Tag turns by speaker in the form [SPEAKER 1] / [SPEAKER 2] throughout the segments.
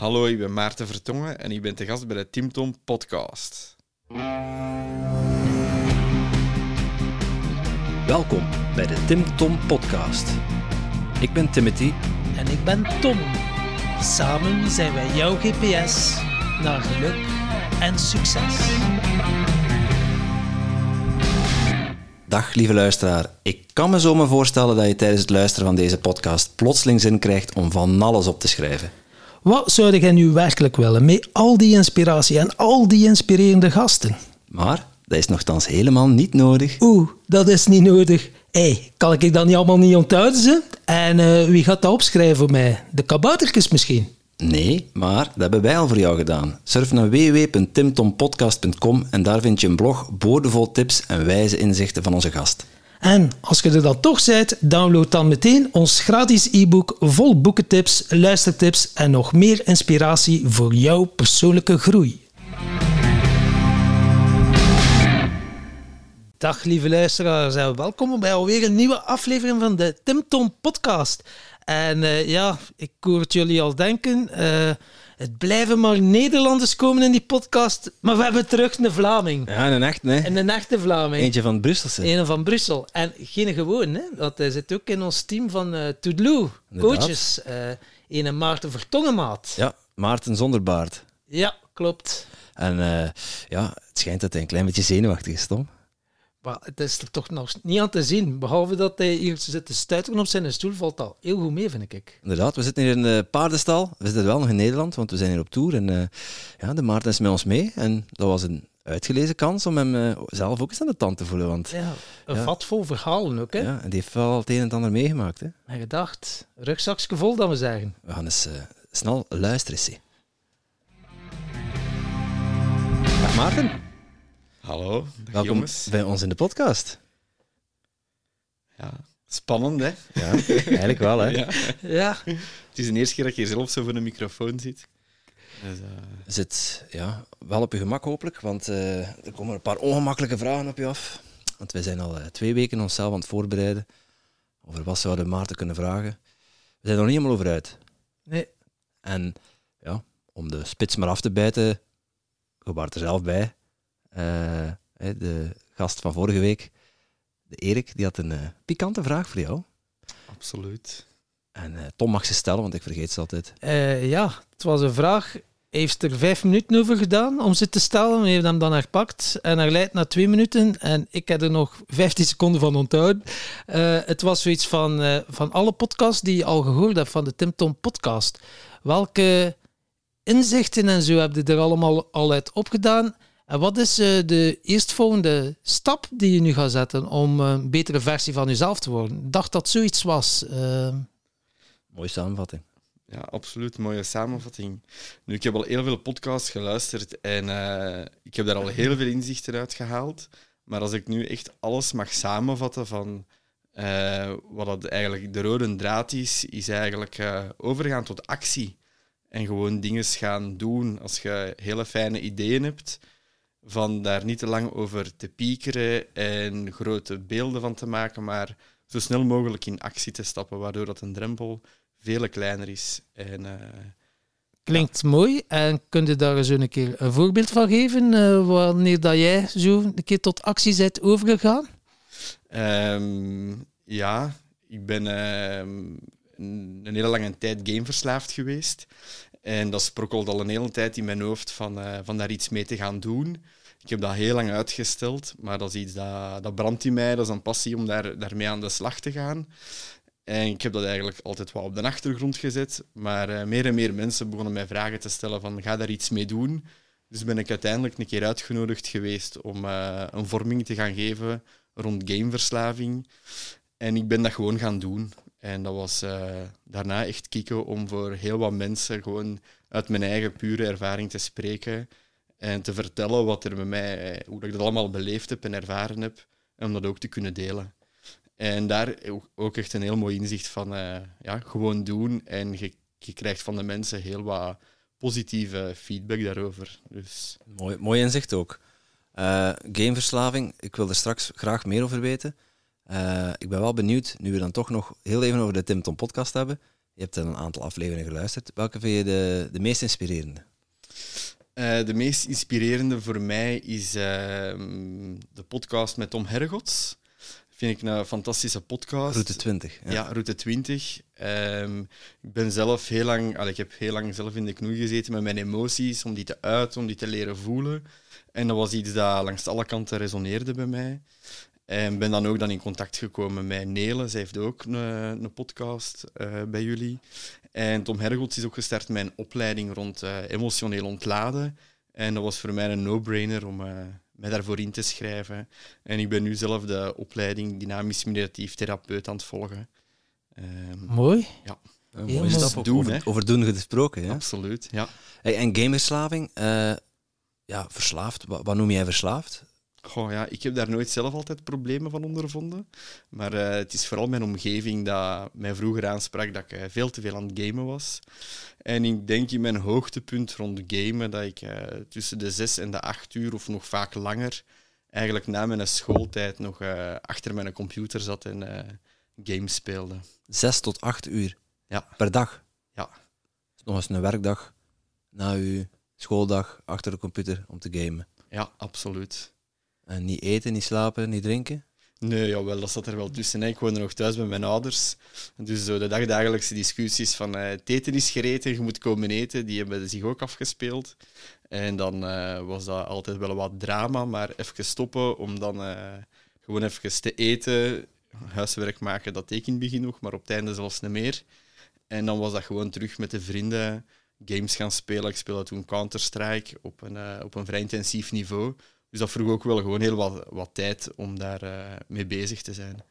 [SPEAKER 1] Hallo, ik ben Maarten Vertongen en ik ben te gast bij de Tim Tom podcast.
[SPEAKER 2] Welkom bij de Tim Tom podcast. Ik ben Timothy
[SPEAKER 3] En ik ben Tom. Samen zijn wij jouw GPS naar geluk en succes.
[SPEAKER 2] Dag lieve luisteraar. Ik kan me zo maar voorstellen dat je tijdens het luisteren van deze podcast plotseling zin krijgt om van alles op te schrijven.
[SPEAKER 3] Wat zou jij nu werkelijk willen met al die inspiratie en al die inspirerende gasten?
[SPEAKER 2] Maar dat is nogthans helemaal niet nodig.
[SPEAKER 3] Oeh, dat is niet nodig. Hé, hey, kan ik dat niet allemaal niet onthouden? Ze? En eh, wie gaat dat opschrijven voor mij? De kaboutertjes misschien?
[SPEAKER 2] Nee, maar dat hebben wij al voor jou gedaan. Surf naar www.timtompodcast.com en daar vind je een blog boordevol tips en wijze inzichten van onze gast.
[SPEAKER 3] En als je er dan toch bent, download dan meteen ons gratis e-book vol boekentips, luistertips en nog meer inspiratie voor jouw persoonlijke groei. Dag lieve luisteraars en welkom bij alweer een nieuwe aflevering van de Tim Tom podcast. En uh, ja, ik hoor het jullie al denken, uh, het blijven maar Nederlanders komen in die podcast, maar we hebben terug een Vlaming.
[SPEAKER 2] Ja, een echt, nee.
[SPEAKER 3] En een echte Vlaming.
[SPEAKER 2] Eentje van Brusselse.
[SPEAKER 3] Een van Brussel. En geen gewoon, hè. Want hij zit ook in ons team van uh, coaches. Uh, een Maarten Vertongenmaat.
[SPEAKER 2] Ja, Maarten zonder baard.
[SPEAKER 3] Ja, klopt.
[SPEAKER 2] En uh, ja, het schijnt dat hij een klein beetje zenuwachtig is, Tom.
[SPEAKER 3] Maar het is er toch nog niet aan te zien. Behalve dat hij hier zit te stuiteren op zijn stoel, valt dat heel goed mee, vind ik.
[SPEAKER 2] Inderdaad, we zitten hier in de paardenstal. We zitten wel nog in Nederland, want we zijn hier op tour. En uh, ja, de Maarten is met ons mee. En dat was een uitgelezen kans om hem uh, zelf ook eens aan de tand te voelen. Want,
[SPEAKER 3] ja, een ja, vat vol verhalen ook, hè?
[SPEAKER 2] Ja, en die heeft wel het een en het ander meegemaakt, hè?
[SPEAKER 3] En gedacht, rugzakje vol, dat we zeggen.
[SPEAKER 2] We gaan eens uh, snel luisteren, zie. Dag Maarten.
[SPEAKER 1] Hallo,
[SPEAKER 2] welkom
[SPEAKER 1] jongens.
[SPEAKER 2] bij ons in de podcast.
[SPEAKER 1] Ja, spannend hè?
[SPEAKER 2] Ja, eigenlijk wel hè.
[SPEAKER 3] Ja. ja.
[SPEAKER 1] Het is de eerste keer dat je zelf zo voor een microfoon zit.
[SPEAKER 2] Dus, uh... Zit ja, wel op je gemak hopelijk, want uh, er komen een paar ongemakkelijke vragen op je af. Want wij zijn al uh, twee weken onszelf aan het voorbereiden over wat zouden Maarten kunnen vragen. We zijn er nog niet helemaal over uit.
[SPEAKER 3] Nee.
[SPEAKER 2] En ja, om de spits maar af te bijten, je waart er zelf bij. Uh, de gast van vorige week, de Erik, die had een uh, pikante vraag voor jou.
[SPEAKER 1] Absoluut.
[SPEAKER 2] En uh, Tom mag ze stellen, want ik vergeet ze altijd.
[SPEAKER 3] ja, het was een vraag. Hij heeft er vijf minuten over gedaan om ze te stellen. Hij heeft hem dan herpakt en hij leidt na twee minuten. En ik heb er nog 15 seconden van onthouden. het was zoiets van, van alle podcasts die je al gehoord hebt van de Tim Tom podcast. Welke inzichten en zo heb je er allemaal al uit opgedaan? En wat is uh, de eerstvolgende stap die je nu gaat zetten om een betere versie van jezelf te worden? Ik dacht dat zoiets was. Uh...
[SPEAKER 2] Mooie samenvatting.
[SPEAKER 1] Ja, absoluut. Mooie samenvatting. Nu, ik heb al heel veel podcasts geluisterd en uh, ik heb daar al heel veel inzichten uit gehaald. Maar als ik nu echt alles mag samenvatten van uh, wat dat eigenlijk de rode draad is, is eigenlijk uh, overgaan tot actie. En gewoon dingen gaan doen. Als je hele fijne ideeën hebt, van daar niet te lang over te piekeren en grote beelden van te maken, maar zo snel mogelijk in actie te stappen, waardoor dat een drempel veel kleiner is. En, uh,
[SPEAKER 3] Klinkt ja. mooi. En kun je daar eens een keer een voorbeeld van geven, uh, wanneer dat jij zo een keer tot actie bent overgegaan?
[SPEAKER 1] Um, ja, ik ben uh, een hele lange tijd gameverslaafd geweest. En dat sprokkelde al een hele tijd in mijn hoofd van, uh, van daar iets mee te gaan doen. Ik heb dat heel lang uitgesteld, maar dat is iets dat, dat brandt in mij. Dat is een passie om daar, daarmee aan de slag te gaan. En ik heb dat eigenlijk altijd wel op de achtergrond gezet. Maar uh, meer en meer mensen begonnen mij vragen te stellen van ga daar iets mee doen. Dus ben ik uiteindelijk een keer uitgenodigd geweest om uh, een vorming te gaan geven rond gameverslaving. En ik ben dat gewoon gaan doen. En dat was uh, daarna echt kicken om voor heel wat mensen gewoon uit mijn eigen pure ervaring te spreken en te vertellen wat er met mij, hoe ik dat allemaal beleefd heb en ervaren heb, en om dat ook te kunnen delen. En daar ook echt een heel mooi inzicht van uh, ja, gewoon doen. En je, je, krijgt van de mensen heel wat positieve feedback daarover. Dus.
[SPEAKER 2] Mooi, mooi inzicht ook. Gameverslaving, ik wil er straks graag meer over weten. Uh, ik ben wel benieuwd, nu we dan toch nog heel even over de Tim Tom podcast hebben. Je hebt een aantal afleveringen geluisterd. Welke vind je de, de meest inspirerende?
[SPEAKER 1] Uh, de meest inspirerende voor mij is uh, de podcast met Tom Hergots. Vind ik een fantastische podcast.
[SPEAKER 2] Route 20.
[SPEAKER 1] Ja, ja Route 20. Um, ik ben zelf heel lang, al, ik heb heel lang zelf in de knoei gezeten met mijn emoties, om die te uiten, om die te leren voelen. En dat was iets dat langs alle kanten resoneerde bij mij. En ben dan ook dan in contact gekomen met Nele. Zij heeft ook een, een podcast uh, bij jullie. En Tom Hergots is ook gestart met een opleiding rond uh, emotioneel ontladen. En dat was voor mij een no-brainer om uh, mij daarvoor in te schrijven. En ik ben nu zelf de opleiding dynamisch meditatief therapeut aan het volgen.
[SPEAKER 3] Um, Mooi.
[SPEAKER 1] Ja.
[SPEAKER 2] Een mooie stap doen, over, over, doen gesproken. Hè?
[SPEAKER 1] Absoluut, ja.
[SPEAKER 2] Hey, en gamerslaving, uh, ja, verslaafd. Wat, wat noem jij verslaafd?
[SPEAKER 1] Goh, ja, ik heb daar nooit zelf altijd problemen van ondervonden. Maar uh, het is vooral mijn omgeving dat mij vroeger aansprak dat ik uh, veel te veel aan het gamen was. En ik denk in mijn hoogtepunt rond gamen dat ik uh, tussen de zes en de acht uur of nog vaak langer eigenlijk na mijn schooltijd nog achter mijn computer zat en games speelde.
[SPEAKER 2] Zes tot acht uur?
[SPEAKER 1] Ja.
[SPEAKER 2] Per dag?
[SPEAKER 1] Ja.
[SPEAKER 2] nog eens een werkdag na uw schooldag achter de computer om te gamen?
[SPEAKER 1] Ja, absoluut.
[SPEAKER 2] En niet eten, niet slapen, niet drinken?
[SPEAKER 1] Nee, jawel, dat zat er wel tussen. Ik woonde nog thuis met mijn ouders. Dus zo de dagdagelijkse discussies van uh, het eten is gereten, je moet komen eten, die hebben zich ook afgespeeld. En dan uh, was dat altijd wel wat drama, maar even stoppen om dan uh, gewoon even te eten, huiswerk maken, dat deed in het begin nog, maar op het einde zelfs niet meer. En dan was dat gewoon terug met de vrienden games gaan spelen. Ik speelde toen Counter-Strike op een, op een vrij intensief niveau. Dus dat vroeg ook wel gewoon heel wat, wat tijd om daar uh, mee bezig te zijn.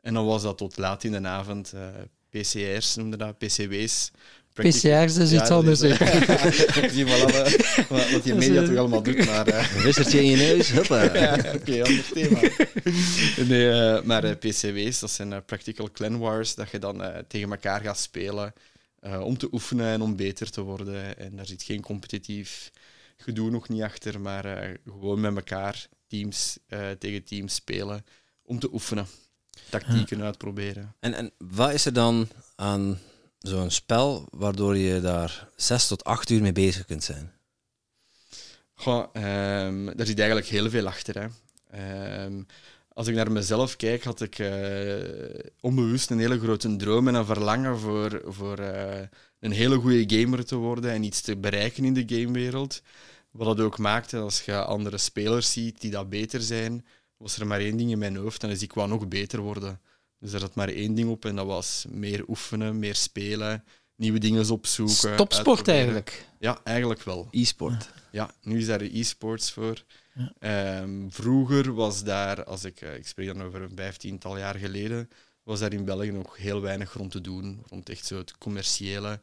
[SPEAKER 1] En dan was dat tot laat in de avond. Uh, eh, PCR's noemde dat, PCW's.
[SPEAKER 3] PCR's is iets anders.
[SPEAKER 1] Ik zie wel alle, wat, wat die media toch allemaal doet. Maar, uh,
[SPEAKER 2] Wissertje in je neus, hoppa.
[SPEAKER 1] ja, Oké, okay, ander thema. nee, uh, maar PCW's, dat zijn Practical Clan Wars, dat je dan tegen elkaar gaat spelen om te oefenen en om beter te worden. En daar zit geen competitief gedoe nog niet achter, maar uh, gewoon met elkaar teams uh, tegen teams spelen om te oefenen, tactieken uitproberen.
[SPEAKER 2] En, en wat is er dan aan zo'n spel waardoor je daar zes tot acht uur mee bezig kunt zijn?
[SPEAKER 1] Goh, um, daar zit eigenlijk heel veel achter. Hè. Um, als ik naar mezelf kijk, had ik uh, onbewust een hele grote droom en een verlangen voor, voor uh, een hele goede gamer te worden en iets te bereiken in de gamewereld. Wat dat ook maakte, als je andere spelers ziet die dat beter zijn, was er maar één ding in mijn hoofd en is ik wou nog beter worden. Dus er zat maar één ding op en dat was meer oefenen, meer spelen, nieuwe dingen opzoeken.
[SPEAKER 3] Topsport eigenlijk?
[SPEAKER 1] Ja, eigenlijk wel.
[SPEAKER 2] E-sport?
[SPEAKER 1] Ja, nu is daar e-sports voor. Ja. Um, vroeger was daar, als ik, eh, ik spreek dan over een vijftiental jaar geleden, was daar in België nog heel weinig rond te doen, rond echt zo het commerciële.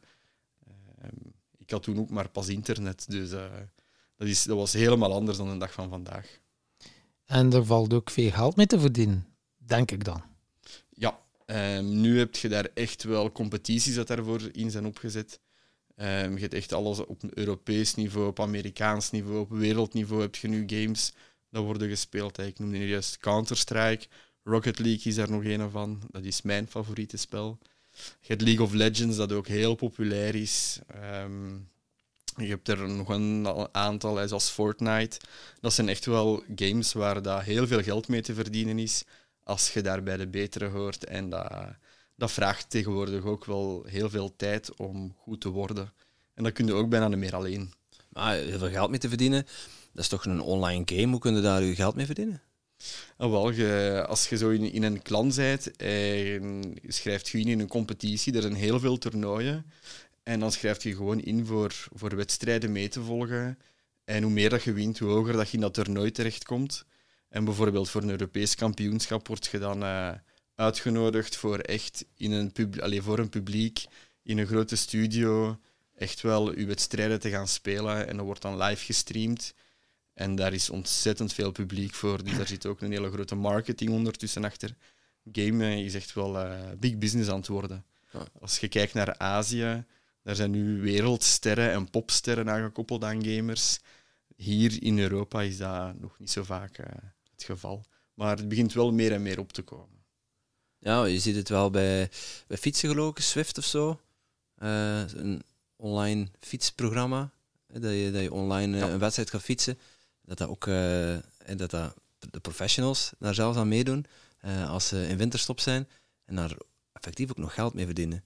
[SPEAKER 1] Um, ik had toen ook maar pas internet, dus uh, dat, is, dat was helemaal anders dan de dag van vandaag.
[SPEAKER 3] En er valt ook veel geld mee te verdienen, denk ik dan.
[SPEAKER 1] Ja, um, nu heb je daar echt wel competities dat daarvoor in zijn opgezet. Um, je hebt echt alles op Europees niveau, op Amerikaans niveau, op wereldniveau heb je nu games dat worden gespeeld. Ik noemde nu juist Counter-Strike. Rocket League is daar nog een van. Dat is mijn favoriete spel. Je hebt League of Legends, dat ook heel populair is. Um, je hebt er nog een aantal, zoals Fortnite. Dat zijn echt wel games waar dat heel veel geld mee te verdienen is, als je daar bij de betere hoort. En dat, dat vraagt tegenwoordig ook wel heel veel tijd om goed te worden. En dat kun je ook bijna niet meer alleen.
[SPEAKER 2] Maar heel veel geld mee te verdienen, dat is toch een online game? Hoe kun je daar je geld mee verdienen?
[SPEAKER 1] Nou, wel, je, als je zo in, in een klan bent en schrijft je in in een competitie, er zijn heel veel toernooien. En dan schrijf je gewoon in voor, voor wedstrijden mee te volgen. En hoe meer dat je wint, hoe hoger dat je in dat toernooi terechtkomt. En bijvoorbeeld voor een Europees kampioenschap word je dan uh, uitgenodigd voor echt in een, pub voor een publiek in een grote studio echt wel je wedstrijden te gaan spelen. En dat wordt dan live gestreamd. En daar is ontzettend veel publiek voor. Dus daar zit ook een hele grote marketing ondertussen achter. Gamen is echt wel uh, big business aan het worden. Als je kijkt naar Azië, daar zijn nu wereldsterren en popsterren aangekoppeld aan gamers. Hier in Europa is dat nog niet zo vaak uh, het geval. Maar het begint wel meer en meer op te komen.
[SPEAKER 2] Ja, je ziet het wel bij, bij fietsen Swift of zo. een online fietsprogramma. Dat je, dat je online een wedstrijd gaat fietsen. Dat dat ook dat dat de professionals daar zelfs aan meedoen. als ze in winterstop zijn. En daar effectief ook nog geld mee verdienen.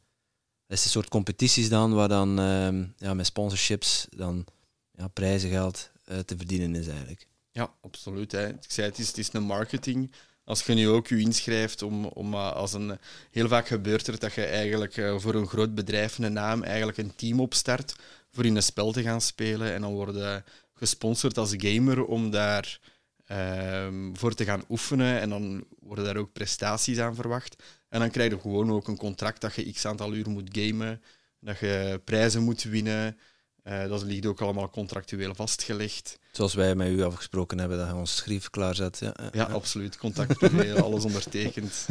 [SPEAKER 2] Is een soort competities dan, waar dan ehm, ja, met sponsorships dan ja, prijzengeld uh, te verdienen is eigenlijk.
[SPEAKER 1] Ja, absoluut. Hè. Ik zei het is, het is een marketing. Als je nu ook je inschrijft om, om uh, als een heel vaak gebeurt er dat je eigenlijk uh, voor een groot bedrijf een naam eigenlijk een team opstart voor in een spel te gaan spelen en dan worden gesponsord als gamer om daar ehm, voor te gaan oefenen en dan worden daar ook prestaties aan verwacht. En dan krijg je gewoon ook een contract dat je x aantal uur moet gamen, dat je prijzen moet winnen. Uh, dat ligt ook allemaal contractueel vastgelegd.
[SPEAKER 2] Zoals wij met u afgesproken hebben, dat je ons schrift klaarzet. Ja,
[SPEAKER 1] ja, absoluut. Contractueel, alles ondertekend.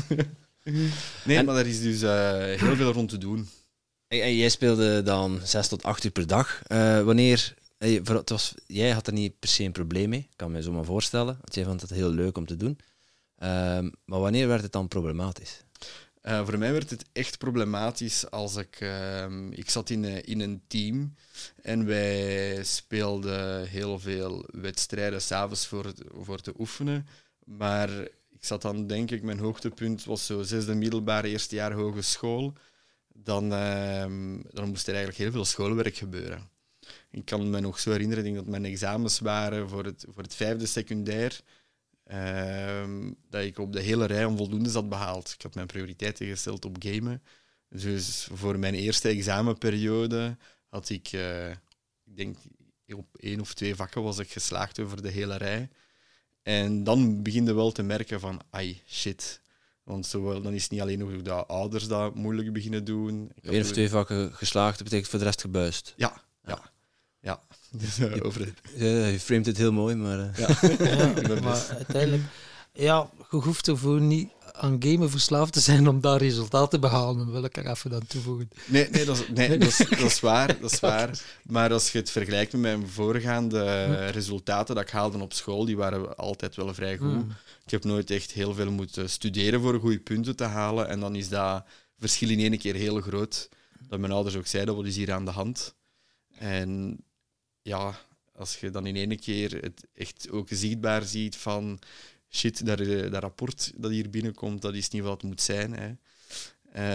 [SPEAKER 1] nee, maar daar is dus uh, heel veel rond te doen.
[SPEAKER 2] En jij speelde dan 6 tot 8 uur per dag. Uh, wanneer, het was, jij had er niet per se een probleem mee, kan me zo maar voorstellen. Want jij vond het heel leuk om te doen. Ehm, maar wanneer werd het dan problematisch?
[SPEAKER 1] Uh, voor mij werd het echt problematisch als ik... Uh, ik zat in, uh, in een team en wij speelden heel veel wedstrijden s'avonds voor, voor te oefenen. Maar ik zat dan, denk ik, mijn hoogtepunt was zo zesde middelbare, eerste jaar hogeschool. Dan, ehm, dan moest er eigenlijk heel veel schoolwerk gebeuren. Ik kan me nog zo herinneren, ik denk dat mijn examens waren voor het, voor het vijfde secundair Ehm, dat ik op de hele rij onvoldoende had behaald. Ik had mijn prioriteiten gesteld op gamen. Dus voor mijn eerste examenperiode had ik, uh, ik denk, op één of twee vakken was ik geslaagd over de hele rij. En dan begin je wel te merken van, ai, shit. Want zo, dan is het niet alleen nog dat ouders dat moeilijk beginnen doen.
[SPEAKER 2] Eén of twee vakken geslaagd, dat betekent voor de rest gebuist.
[SPEAKER 1] Ja, ja. ja. Dus, uh, over het...
[SPEAKER 2] ja, je framet het heel mooi, maar... Uh...
[SPEAKER 3] Ja. ja maar uiteindelijk... Ja, je hoeft ervoor niet aan gamen verslaafd te zijn om daar resultaten te behalen, wil ik er even aan toevoegen.
[SPEAKER 1] Nee, nee, dat, is, nee dat, is, dat is waar. Dat is waar. Maar als je het vergelijkt met mijn voorgaande resultaten dat ik haalde op school, die waren altijd wel vrij goed. Hmm. Ik heb nooit echt heel veel moeten studeren voor goede punten te halen. En dan is dat verschil in één keer heel groot. Dat mijn ouders ook zeiden, wat is hier aan de hand? En ja, als je dan in één keer het echt ook zichtbaar ziet van shit, dat, dat rapport dat hier binnenkomt, dat is niet wat het moet zijn. Hè.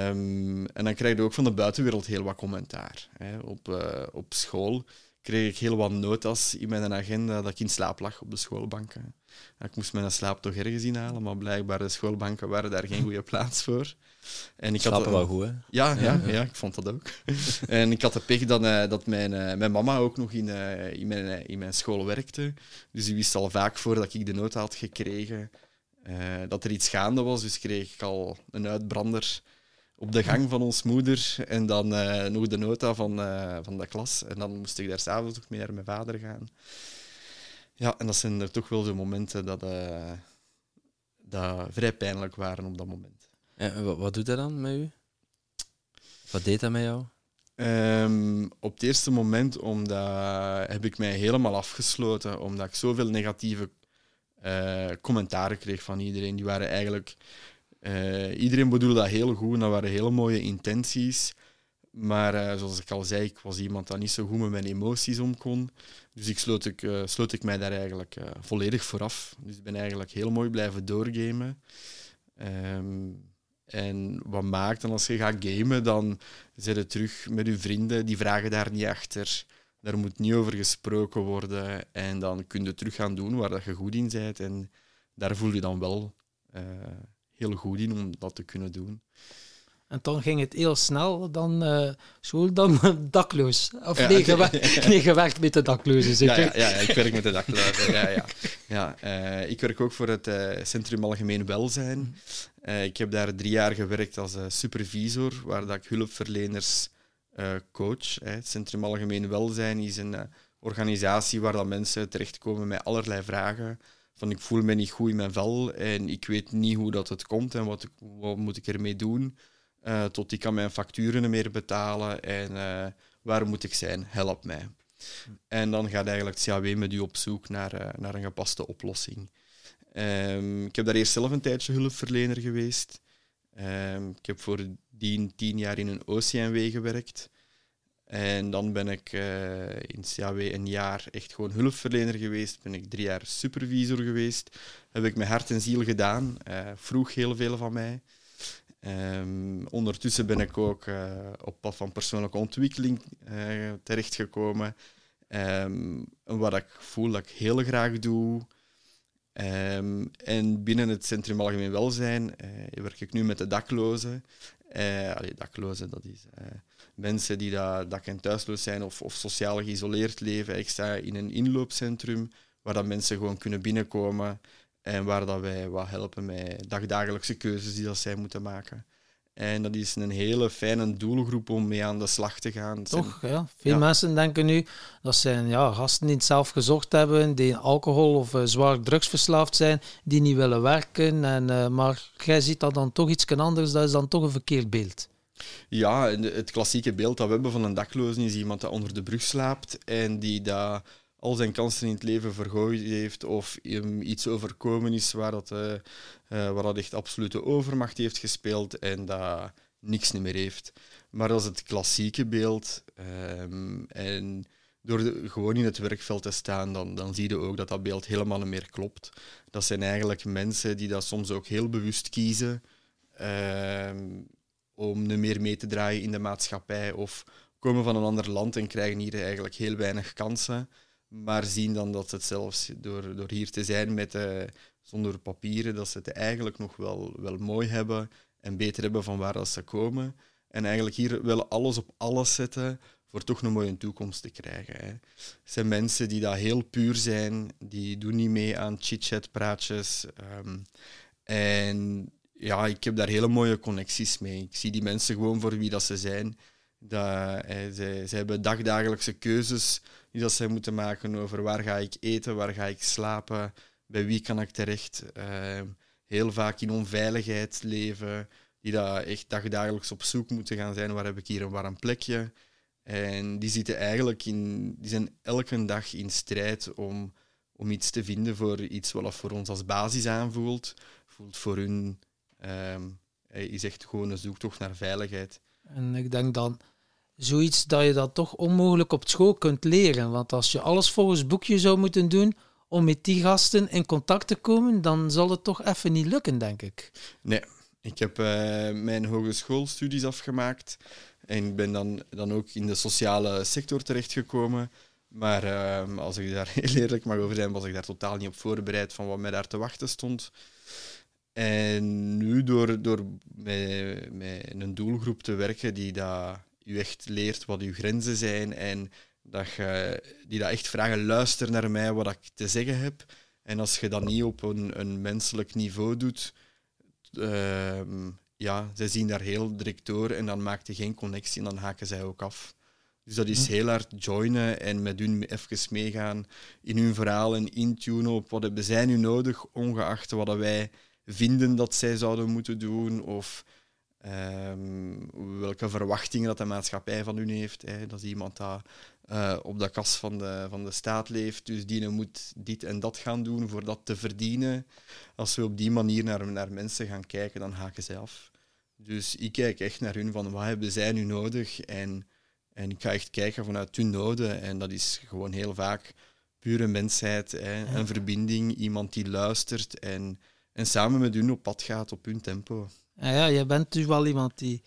[SPEAKER 1] Um, en dan krijg je ook van de buitenwereld heel wat commentaar. Hè. Op, uh, op school kreeg ik heel wat notas in mijn agenda dat ik in slaap lag op de schoolbanken. Ik moest mijn slaap toch ergens inhalen, maar blijkbaar de schoolbanken waren daar geen goede plaats voor.
[SPEAKER 2] En ik Slapen had, wel goed, hè?
[SPEAKER 1] Ja, ja, ja, ik vond dat ook. en ik had de pech dat, uh, dat mijn, uh, mijn mama ook nog in, uh, in, mijn, in mijn school werkte. Dus die wist al vaak voordat ik de nota had gekregen dat er iets gaande was. Dus kreeg ik al een uitbrander op de gang van ons moeder en dan nog de nota van, van de klas. En dan moest ik daar s'avonds nog mee naar mijn vader gaan. Ja, en dat zijn er toch wel de momenten dat, dat vrij pijnlijk waren op dat moment.
[SPEAKER 2] En wat, wat doet dat dan met u? Wat deed dat met jou?
[SPEAKER 1] Um, op het eerste moment omdat, heb ik mij helemaal afgesloten, omdat ik zoveel negatieve uh, commentaren kreeg van iedereen. Die waren eigenlijk... Uh, iedereen bedoelde dat heel goed, dat waren hele mooie intenties. Maar uh, zoals ik al zei, ik was iemand dat niet zo goed met mijn emoties om kon. Dus ik sloot, ik, sloot ik mij daar eigenlijk volledig voor af. Dus ik ben eigenlijk heel mooi blijven doorgamen. Um, en wat maakt dan als je gaat gamen, dan zit je terug met je vrienden, die vragen daar niet achter. Daar moet niet over gesproken worden. En dan kun je terug gaan doen waar dat je goed in bent. En daar voel je dan wel heel goed in om dat te kunnen doen.
[SPEAKER 3] En dan ging het heel snel, dan uh, school, dan dakloos. Of ja, nee, gewerkt, nee, gewerkt met de daklozen,
[SPEAKER 1] zeker? Ja, ja, ja, ik werk met de daklozen. ja, ja. Ja, uh, ik werk ook voor het uh, Centrum Algemeen Welzijn. ik heb daar drie jaar gewerkt als supervisor, waar dat ik hulpverleners coach. Het Centrum Algemeen Welzijn is een organisatie waar dat mensen terechtkomen met allerlei vragen. Van ik voel me niet goed in mijn vel en ik weet niet hoe dat het komt en wat, wat moet ik ermee doen uh, tot ik kan mijn facturen meer betalen en uh, waar moet ik zijn? Help mij. En dan gaat eigenlijk het CAW met u op zoek naar, uh, naar een gepaste oplossing. Um, ik heb daar eerst zelf een tijdje hulpverlener geweest. Um, ik heb voor die tien jaar in een OCMW gewerkt. En dan ben ik uh, in CAW een jaar echt gewoon hulpverlener geweest. Ben ik drie jaar supervisor geweest. Heb ik mijn hart en ziel gedaan. Uh, vroeg heel veel van mij. Um, ondertussen ben ik ook uh, op pad van persoonlijke ontwikkeling terechtgekomen. Um, wat ik voel dat ik heel graag doe. Um, en binnen het Centrum Algemeen Welzijn werk ik nu met de daklozen. daklozen, dat is mensen die dat, en thuisloos zijn of, of sociaal geïsoleerd leven. Ik sta in een inloopcentrum waar dat mensen gewoon kunnen binnenkomen en waar dat wij wat helpen met dagdagelijkse keuzes die dat zij moeten maken. En dat is een hele fijne doelgroep om mee aan de slag te gaan.
[SPEAKER 3] Toch, ja. Veel mensen denken nu dat zijn ja, gasten die het zelf gezocht hebben, die alcohol of uh, zwaar drugsverslaafd zijn, die niet willen werken. En, uh, maar jij ziet dat dan toch iets anders, dat is dan toch een verkeerd beeld.
[SPEAKER 1] Ja, het klassieke beeld dat we hebben van een dakloze is iemand die onder de brug slaapt en die dat al zijn kansen in het leven vergooid heeft of hem iets overkomen is waar dat, uh, waar dat echt absolute overmacht heeft gespeeld en dat niks meer heeft. Maar dat is het klassieke beeld. Um, en door gewoon in het werkveld te staan, dan, dan zie je ook dat dat beeld helemaal niet meer klopt. Dat zijn eigenlijk mensen die dat soms ook heel bewust kiezen. Uh, om nu meer mee te draaien in de maatschappij of komen van een ander land en krijgen hier eigenlijk heel weinig kansen, maar zien dan dat het zelfs door, door hier te zijn met, uh, zonder papieren, dat ze het eigenlijk nog wel, wel mooi hebben en beter hebben van waar ze komen. En eigenlijk hier willen alles op alles zetten voor toch een mooie toekomst te krijgen. Hè. Het zijn mensen die daar heel puur zijn, die doen niet mee aan chit-chat praatjes. Um, en ja, ik heb daar hele mooie connecties mee. Ik zie die mensen gewoon voor wie dat ze zijn. Dat, eh, zij, zij hebben dagdagelijkse keuzes die dat zij moeten maken over waar ga ik eten, waar ga ik slapen, bij wie kan ik terecht. Uh, heel vaak in onveiligheid leven, die dat echt dagdagelijks op zoek moeten gaan zijn. Waar heb ik hier een warm plekje? En die zitten eigenlijk in, die zijn elke dag in strijd om, om iets te vinden voor iets wat voor ons als basis aanvoelt. Voelt voor hun Um, is echt gewoon een zoektocht naar veiligheid.
[SPEAKER 3] En ik denk dan zoiets dat je dat toch onmogelijk op school kunt leren. Want als je alles volgens boekje zou moeten doen om met die gasten in contact te komen, dan zal het toch even niet lukken, denk ik.
[SPEAKER 1] Nee, ik heb uh, mijn hogeschoolstudies afgemaakt en ik ben dan, dan ook in de sociale sector terechtgekomen. Maar uh, als ik daar heel eerlijk mag over zijn, was ik daar totaal niet op voorbereid van wat mij daar te wachten stond. En nu door, door met, met een doelgroep te werken die dat u echt leert wat uw grenzen zijn en dat je, die dat echt vragen, luister naar mij wat ik te zeggen heb. En als je dat niet op een, een menselijk niveau doet, uh, ja, zij zien daar heel direct door en dan maakt je geen connectie en dan haken zij ook af. Dus dat is heel hard joinen en met hun even meegaan in hun verhaal en intunen op wat hebben zij nu nodig, ongeacht wat wij vinden dat zij zouden moeten doen of um, welke verwachtingen dat de maatschappij van hun heeft. Hè. Dat is iemand dat uh, op de kas van de, van de staat leeft, dus die moet dit en dat gaan doen voor dat te verdienen. Als we op die manier naar, naar mensen gaan kijken, dan haken zij af. Dus ik kijk echt naar hun van wat hebben zij nu nodig en, en ik ga echt kijken vanuit hun noden en dat is gewoon heel vaak pure mensheid, hè. een verbinding, iemand die luistert en en samen met hun op pad gaat op hun tempo.
[SPEAKER 3] Ja, ja, je bent dus wel iemand die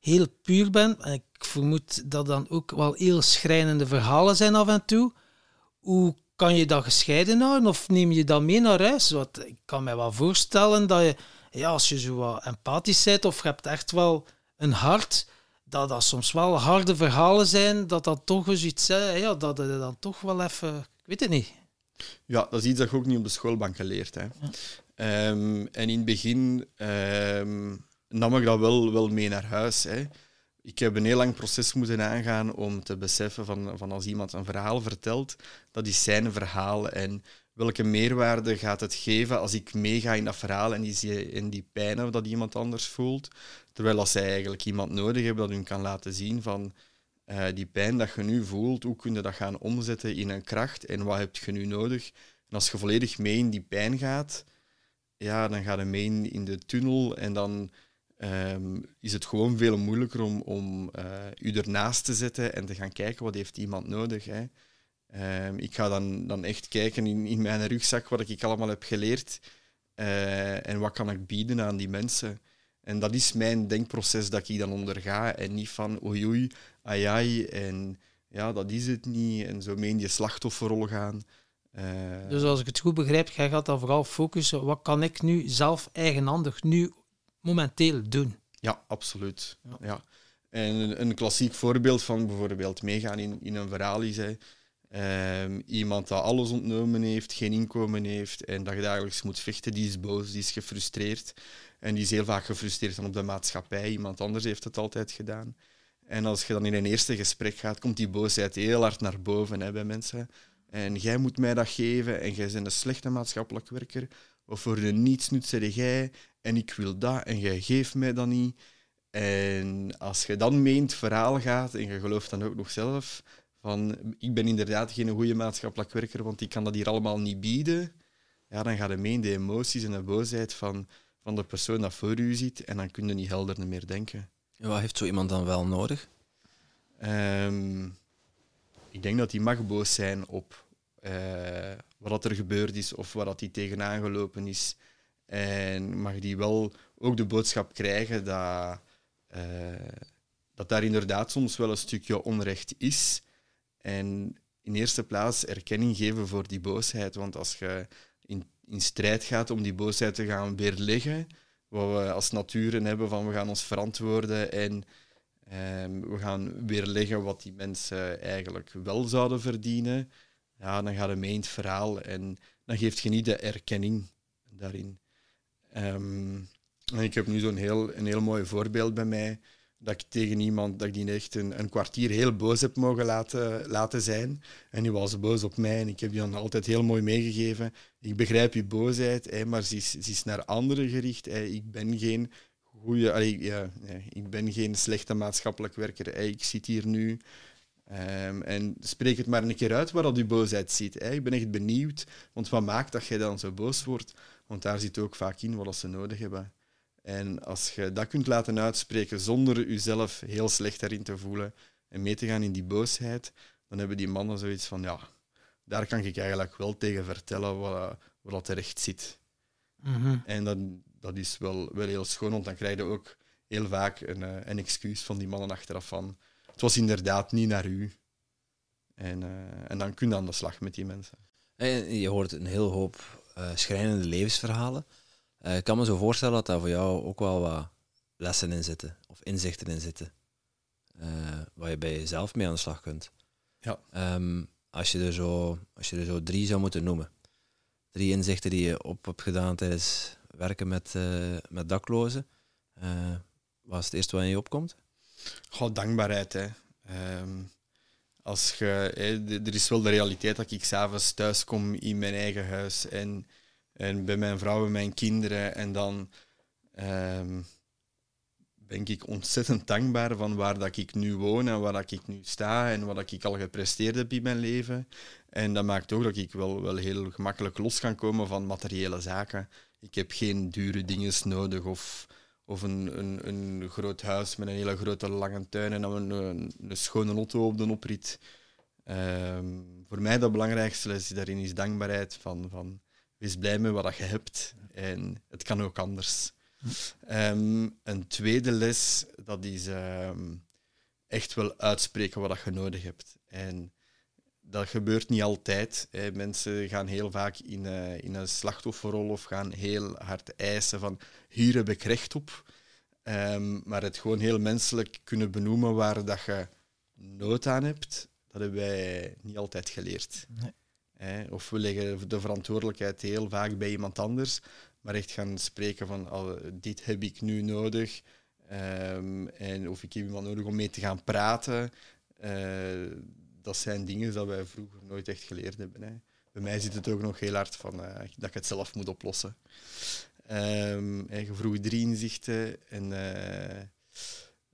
[SPEAKER 3] heel puur bent. En ik vermoed dat dan ook wel heel schrijnende verhalen zijn af en toe. Hoe kan je dat gescheiden houden of neem je dat mee naar huis? Want ik kan me wel voorstellen dat je, ja, als je zo wat empathisch bent of je hebt echt wel een hart, dat dat soms wel harde verhalen zijn, dat dat toch eens iets is, ja, dat je dan toch wel even, ik weet het niet.
[SPEAKER 1] Ja, dat is iets dat je ook niet op de schoolbank geleerd. Hè. Um, en in het begin um, nam ik dat wel, wel mee naar huis. Hè. Ik heb een heel lang proces moeten aangaan om te beseffen van, van als iemand een verhaal vertelt, dat is zijn verhaal. En welke meerwaarde gaat het geven als ik meega in dat verhaal en die, in die pijn dat iemand anders voelt. Terwijl als zij eigenlijk iemand nodig hebben dat hun kan laten zien van uh, die pijn dat je nu voelt, hoe kun je dat gaan omzetten in een kracht en wat heb je nu nodig? En als je volledig mee in die pijn gaat, ja, dan gaat je mee in, de tunnel en dan ehm, is het gewoon veel moeilijker om, om uh, u ernaast te zetten en te gaan kijken wat heeft iemand nodig. Hè. Um, ik ga dan, dan echt kijken in, in mijn rugzak wat ik allemaal heb geleerd uh, en wat kan ik bieden aan die mensen. En dat is mijn denkproces dat ik dan onderga en niet van oei oei, ai en ja, dat is het niet en zo mee in die slachtofferrol gaan.
[SPEAKER 3] Uh, dus als ik het goed begrijp, jij gaat dan vooral focussen, wat kan ik nu zelf eigenhandig nu momenteel doen?
[SPEAKER 1] Ja, absoluut. Ja. ja. En een, klassiek voorbeeld van bijvoorbeeld meegaan in, in een verhaal is hè, uh, iemand dat alles ontnomen heeft, geen inkomen heeft en dat je dagelijks moet vechten, die is boos, die is gefrustreerd. En die is heel vaak gefrustreerd dan op de maatschappij. Iemand anders heeft het altijd gedaan. En als je dan in een eerste gesprek gaat, komt die boosheid heel hard naar boven hè, bij mensen. En jij moet mij dat geven en jij bent een slechte maatschappelijk werker. Of voor de niets zeg jij en ik wil dat en jij geeft mij dat niet. En als je dan mee in het verhaal gaat en je gelooft dan ook nog zelf van ik ben inderdaad geen goede maatschappelijk werker, want ik kan dat hier allemaal niet bieden, ja, dan ga je mee in de emoties en de boosheid van, van de persoon dat voor u zit en dan kun je niet helder meer denken.
[SPEAKER 2] En wat heeft zo iemand dan wel nodig?
[SPEAKER 1] Um, ik denk dat hij mag boos zijn op uh, wat er gebeurd is of waar hij tegenaan gelopen is. En mag die wel ook de boodschap krijgen dat, uh, dat daar inderdaad soms wel een stukje onrecht is. En in eerste plaats erkenning geven voor die boosheid. Want als je in, in strijd gaat om die boosheid te gaan weerleggen, wat we als naturen hebben van we gaan ons verantwoorden en um, we gaan weerleggen wat die mensen eigenlijk wel zouden verdienen, ja, dan gaat het mee in het verhaal en dan geeft je niet de erkenning daarin. Um, en ik heb nu zo'n heel, een heel mooi voorbeeld bij mij dat ik tegen iemand, dat ik die echt een, een kwartier heel boos heb mogen laten, laten zijn. En die was boos op mij en ik heb die dan altijd heel mooi meegegeven. Ik begrijp je boosheid, hè, maar ze is, ze is naar anderen gericht. Hè. Ik ben geen goede, ja, ik ben geen slechte maatschappelijk werker. Ik zit hier nu. Um, en spreek het maar een keer uit waar dat je boosheid zit. Hè. Ik ben echt benieuwd, want wat maakt dat jij dan zo boos wordt? Want daar zit ook vaak in wat ze nodig hebben. En als je dat kunt laten uitspreken zonder jezelf heel slecht daarin te voelen en mee te gaan in die boosheid, dan hebben die mannen zoiets van, ja, daar kan ik eigenlijk wel tegen vertellen wat, wat terecht zit. Mm En dat, dat is wel, wel heel schoon, want dan krijg je ook heel vaak een, eh, een excuus van die mannen achteraf van, het was inderdaad niet naar u. En, uh, en dan kun je aan de slag met die mensen.
[SPEAKER 2] En je hoort een heel hoop uh, schrijnende levensverhalen. Uh, ik kan me zo voorstellen dat daar voor jou ook wel wat lessen in zitten, of inzichten in zitten, waar je bij jezelf mee aan de slag kunt.
[SPEAKER 1] Ja.
[SPEAKER 2] Um, als, je er zo, als je er zo drie zou moeten noemen, drie inzichten die je op hebt gedaan tijdens werken met, met daklozen, wat is het eerste wat in je opkomt?
[SPEAKER 1] Goh, dankbaarheid. Hè. Um, als je, er is wel de realiteit dat ik s'avonds thuis kom in mijn eigen huis en en bij mijn vrouw en mijn kinderen. En dan um, ben ik ontzettend dankbaar van waar dat ik nu woon en waar dat ik nu sta en wat ik al gepresteerd heb in mijn leven. En dat maakt ook dat ik wel, wel heel gemakkelijk los kan komen van materiële zaken. Ik heb geen dure dingen nodig of, of een, een, een groot huis met een hele grote lange tuin en dan een, een, een schone auto op de oprit. Um, voor mij dat belangrijkste les daarin is dankbaarheid van, van Wees blij met wat je hebt en het kan ook anders. Hm. een tweede les, dat is um, echt wel uitspreken wat je nodig hebt. En dat gebeurt niet altijd. Hè. Mensen gaan heel vaak in, uh, in een slachtofferrol of gaan heel hard eisen van hier heb ik recht op. Um, maar het gewoon heel menselijk kunnen benoemen waar dat je nood aan hebt, dat hebben wij niet altijd geleerd. Nee. Of we leggen de verantwoordelijkheid heel vaak bij iemand anders, maar echt gaan spreken van oh, dit heb ik nu nodig. Um, en of ik heb iemand nodig om mee te gaan praten. Uh, dat zijn dingen dat wij vroeger nooit echt geleerd hebben. Hè. Bij mij zit het ook nog heel hard van uh, dat ik het zelf moet oplossen. Um, je vroeg drie inzichten. En uh,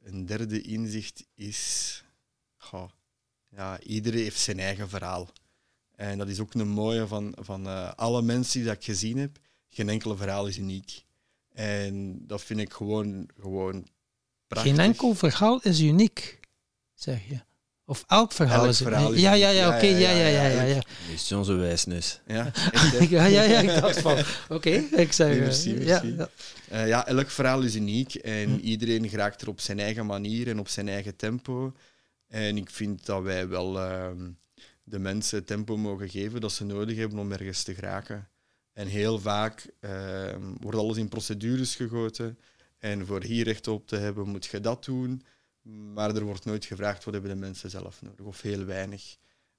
[SPEAKER 1] een derde inzicht is... Ja, iedereen heeft zijn eigen verhaal. En dat is ook een mooie van, van uh, alle mensen die ik gezien heb. Geen enkele verhaal is uniek. En dat vind ik gewoon, gewoon prachtig.
[SPEAKER 3] Geen enkel verhaal is uniek, zeg je. Of elk verhaal
[SPEAKER 1] Elk
[SPEAKER 3] is
[SPEAKER 1] verhaal is
[SPEAKER 3] Ja, ja, ja, oké,
[SPEAKER 1] ja,
[SPEAKER 3] ja,
[SPEAKER 1] ja,
[SPEAKER 3] ja, ja,
[SPEAKER 1] ja.
[SPEAKER 3] ja. ja.
[SPEAKER 2] Die is zo'n wijsneus.
[SPEAKER 1] Ja.
[SPEAKER 3] Ja, ja, ja, ik dacht van, oké, ik zeg...
[SPEAKER 1] Nee, merci,
[SPEAKER 3] ja,
[SPEAKER 1] merci.
[SPEAKER 3] ja.
[SPEAKER 1] Eh, ja, elk verhaal is uniek en
[SPEAKER 3] Hm.
[SPEAKER 1] iedereen geraakt er op zijn eigen manier en op zijn eigen tempo. En ik vind dat wij wel ehm, de mensen tempo mogen geven dat ze nodig hebben om ergens te geraken. En heel vaak ehm, wordt alles in procedures gegoten. En voor hier recht op te hebben, moet je dat doen. Maar er wordt nooit gevraagd wat hebben de mensen zelf nodig, of heel weinig.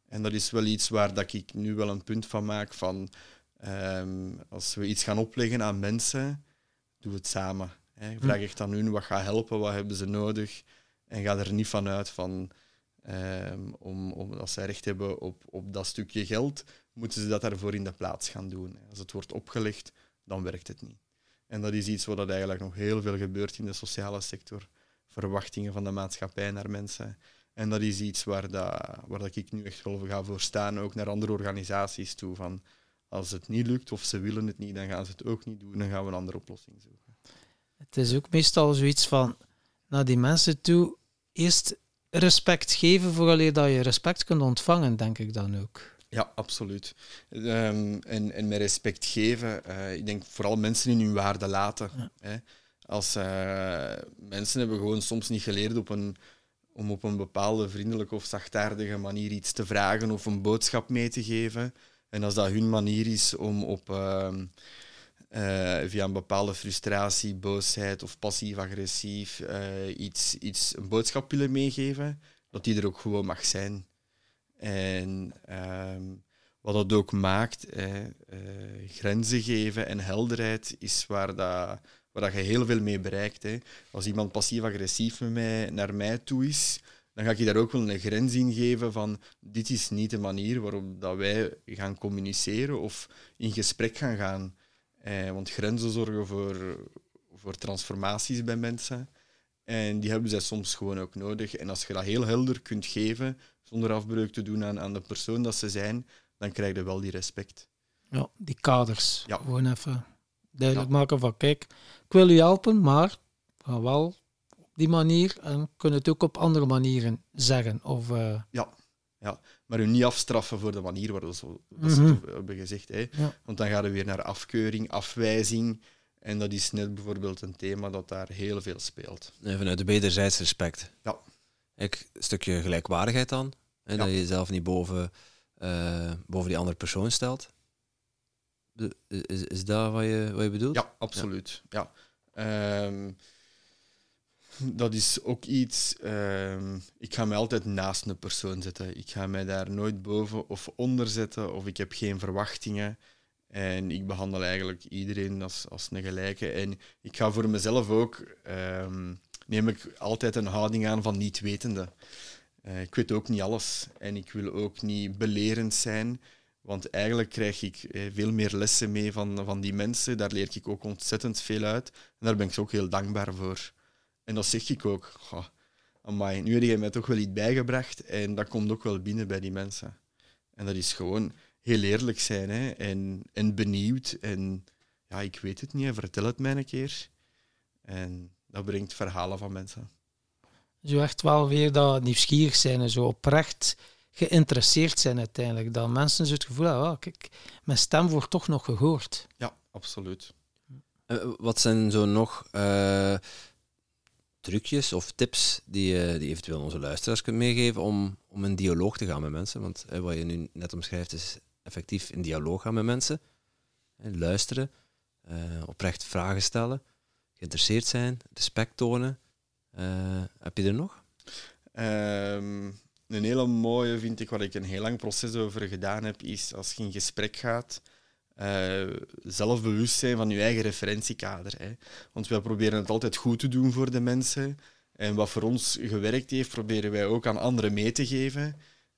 [SPEAKER 1] En dat is wel iets waar dat ik nu wel een punt van maak van ehm, als we iets gaan opleggen aan mensen, doe het samen. Hè. Vraag echt aan hun wat gaat helpen, wat hebben ze nodig. En ga er niet van uit van ehm, om, om, als zij recht hebben op, op dat stukje geld, moeten ze dat daarvoor in de plaats gaan doen. Als het wordt opgelegd, dan werkt het niet. En dat is iets wat eigenlijk nog heel veel gebeurt in de sociale sector. Verwachtingen van de maatschappij naar mensen. En dat is iets waar, dat, waar dat ik nu echt wel ga voor staan, ook naar andere organisaties toe. Van als het niet lukt of ze willen het niet, dan gaan ze het ook niet doen. Dan gaan we een andere oplossing zoeken.
[SPEAKER 3] Het is ook meestal zoiets van naar die mensen toe eerst respect geven vooraleer dat je respect kunt ontvangen, denk ik dan ook.
[SPEAKER 1] Ja, absoluut. Ehm, en, en met respect geven, eh, ik denk vooral mensen in hun waarde laten.
[SPEAKER 3] Ja.
[SPEAKER 1] Hè. Als eh, mensen hebben gewoon soms niet geleerd op een, om op een bepaalde vriendelijke of zachtaardige manier iets te vragen of een boodschap mee te geven. En als dat hun manier is om op, ehm, eh, via een bepaalde frustratie, boosheid of passief-agressief eh, iets, iets, een boodschap willen meegeven, dat die er ook gewoon mag zijn. En ehm, wat dat ook maakt, grenzen geven en helderheid is waar, dat, waar dat je heel veel mee bereikt. Hè. Als iemand passief-agressief met mij, naar mij toe is, dan ga ik je daar ook wel een grens in geven van dit is niet de manier waarop dat wij gaan communiceren of in gesprek gaan gaan. Eh, want grenzen zorgen voor, voor transformaties bij mensen. En die hebben zij soms gewoon ook nodig. En als je dat heel helder kunt geven, zonder afbreuk te doen aan, aan de persoon dat ze zijn, dan krijg je wel die respect.
[SPEAKER 3] Ja, die kaders.
[SPEAKER 1] Ja.
[SPEAKER 3] Gewoon even duidelijk
[SPEAKER 1] Ja.
[SPEAKER 3] maken van kijk, ik wil u helpen, maar ga wel op die manier en kunnen het ook op andere manieren zeggen. Of, eh,
[SPEAKER 1] Maar u niet afstraffen voor de manier waarop ze, dat het hebben gezegd. Hè.
[SPEAKER 3] Ja.
[SPEAKER 1] Want dan gaan we weer naar afkeuring, afwijzing. En dat is net bijvoorbeeld een thema dat daar heel veel speelt.
[SPEAKER 2] Vanuit de wederzijds respect.
[SPEAKER 1] Ja.
[SPEAKER 2] Ik, een stukje gelijkwaardigheid dan. Hè, Dat
[SPEAKER 1] Ja.
[SPEAKER 2] je jezelf niet boven, eh, boven die andere persoon stelt. De- is, is dat wat je, wat je bedoelt?
[SPEAKER 1] Ja, absoluut. Ja. Ehm, dat is ook iets. ehm, ik ga mij altijd naast een persoon zetten. Ik ga mij daar nooit boven of onder zetten, of ik heb geen verwachtingen. En ik behandel eigenlijk iedereen als, als een gelijke. En ik ga voor mezelf ook. ehm, neem ik altijd een houding aan van niet wetende. Eh, ik weet ook niet alles. En ik wil ook niet belerend zijn. Want eigenlijk krijg ik eh, veel meer lessen mee van, van die mensen. Daar leer ik ook ontzettend veel uit. En daar ben ik ze ook heel dankbaar voor. En dat zeg ik ook. Goh, amai, nu heb je mij toch wel iets bijgebracht. En dat komt ook wel binnen bij die mensen. En dat is gewoon heel eerlijk zijn hè? En, en benieuwd. En ja, ik weet het niet, vertel het mij een keer. En dat brengt verhalen van mensen.
[SPEAKER 3] zo echt wel weer dat nieuwsgierig zijn en zo oprecht geïnteresseerd zijn uiteindelijk. Dat mensen zo het gevoel hebben, ah, kijk, mijn stem wordt toch nog gehoord.
[SPEAKER 1] Ja, absoluut.
[SPEAKER 2] Eh, Wat zijn zo nog eh, trucjes of tips die je die eventueel onze luisteraars kunt meegeven om, om in dialoog te gaan met mensen? Want eh, wat je nu net omschrijft is effectief in dialoog gaan met mensen. Luisteren, eh, oprecht vragen stellen, geïnteresseerd zijn, respect tonen. Eh, heb je er nog?
[SPEAKER 1] Ehm, een hele mooie vind ik, waar ik een heel lang proces over gedaan heb, is als je in gesprek gaat, eh, zelfbewust zijn van je eigen referentiekader. Hè. Want wij proberen het altijd goed te doen voor de mensen. En wat voor ons gewerkt heeft, proberen wij ook aan anderen mee te geven.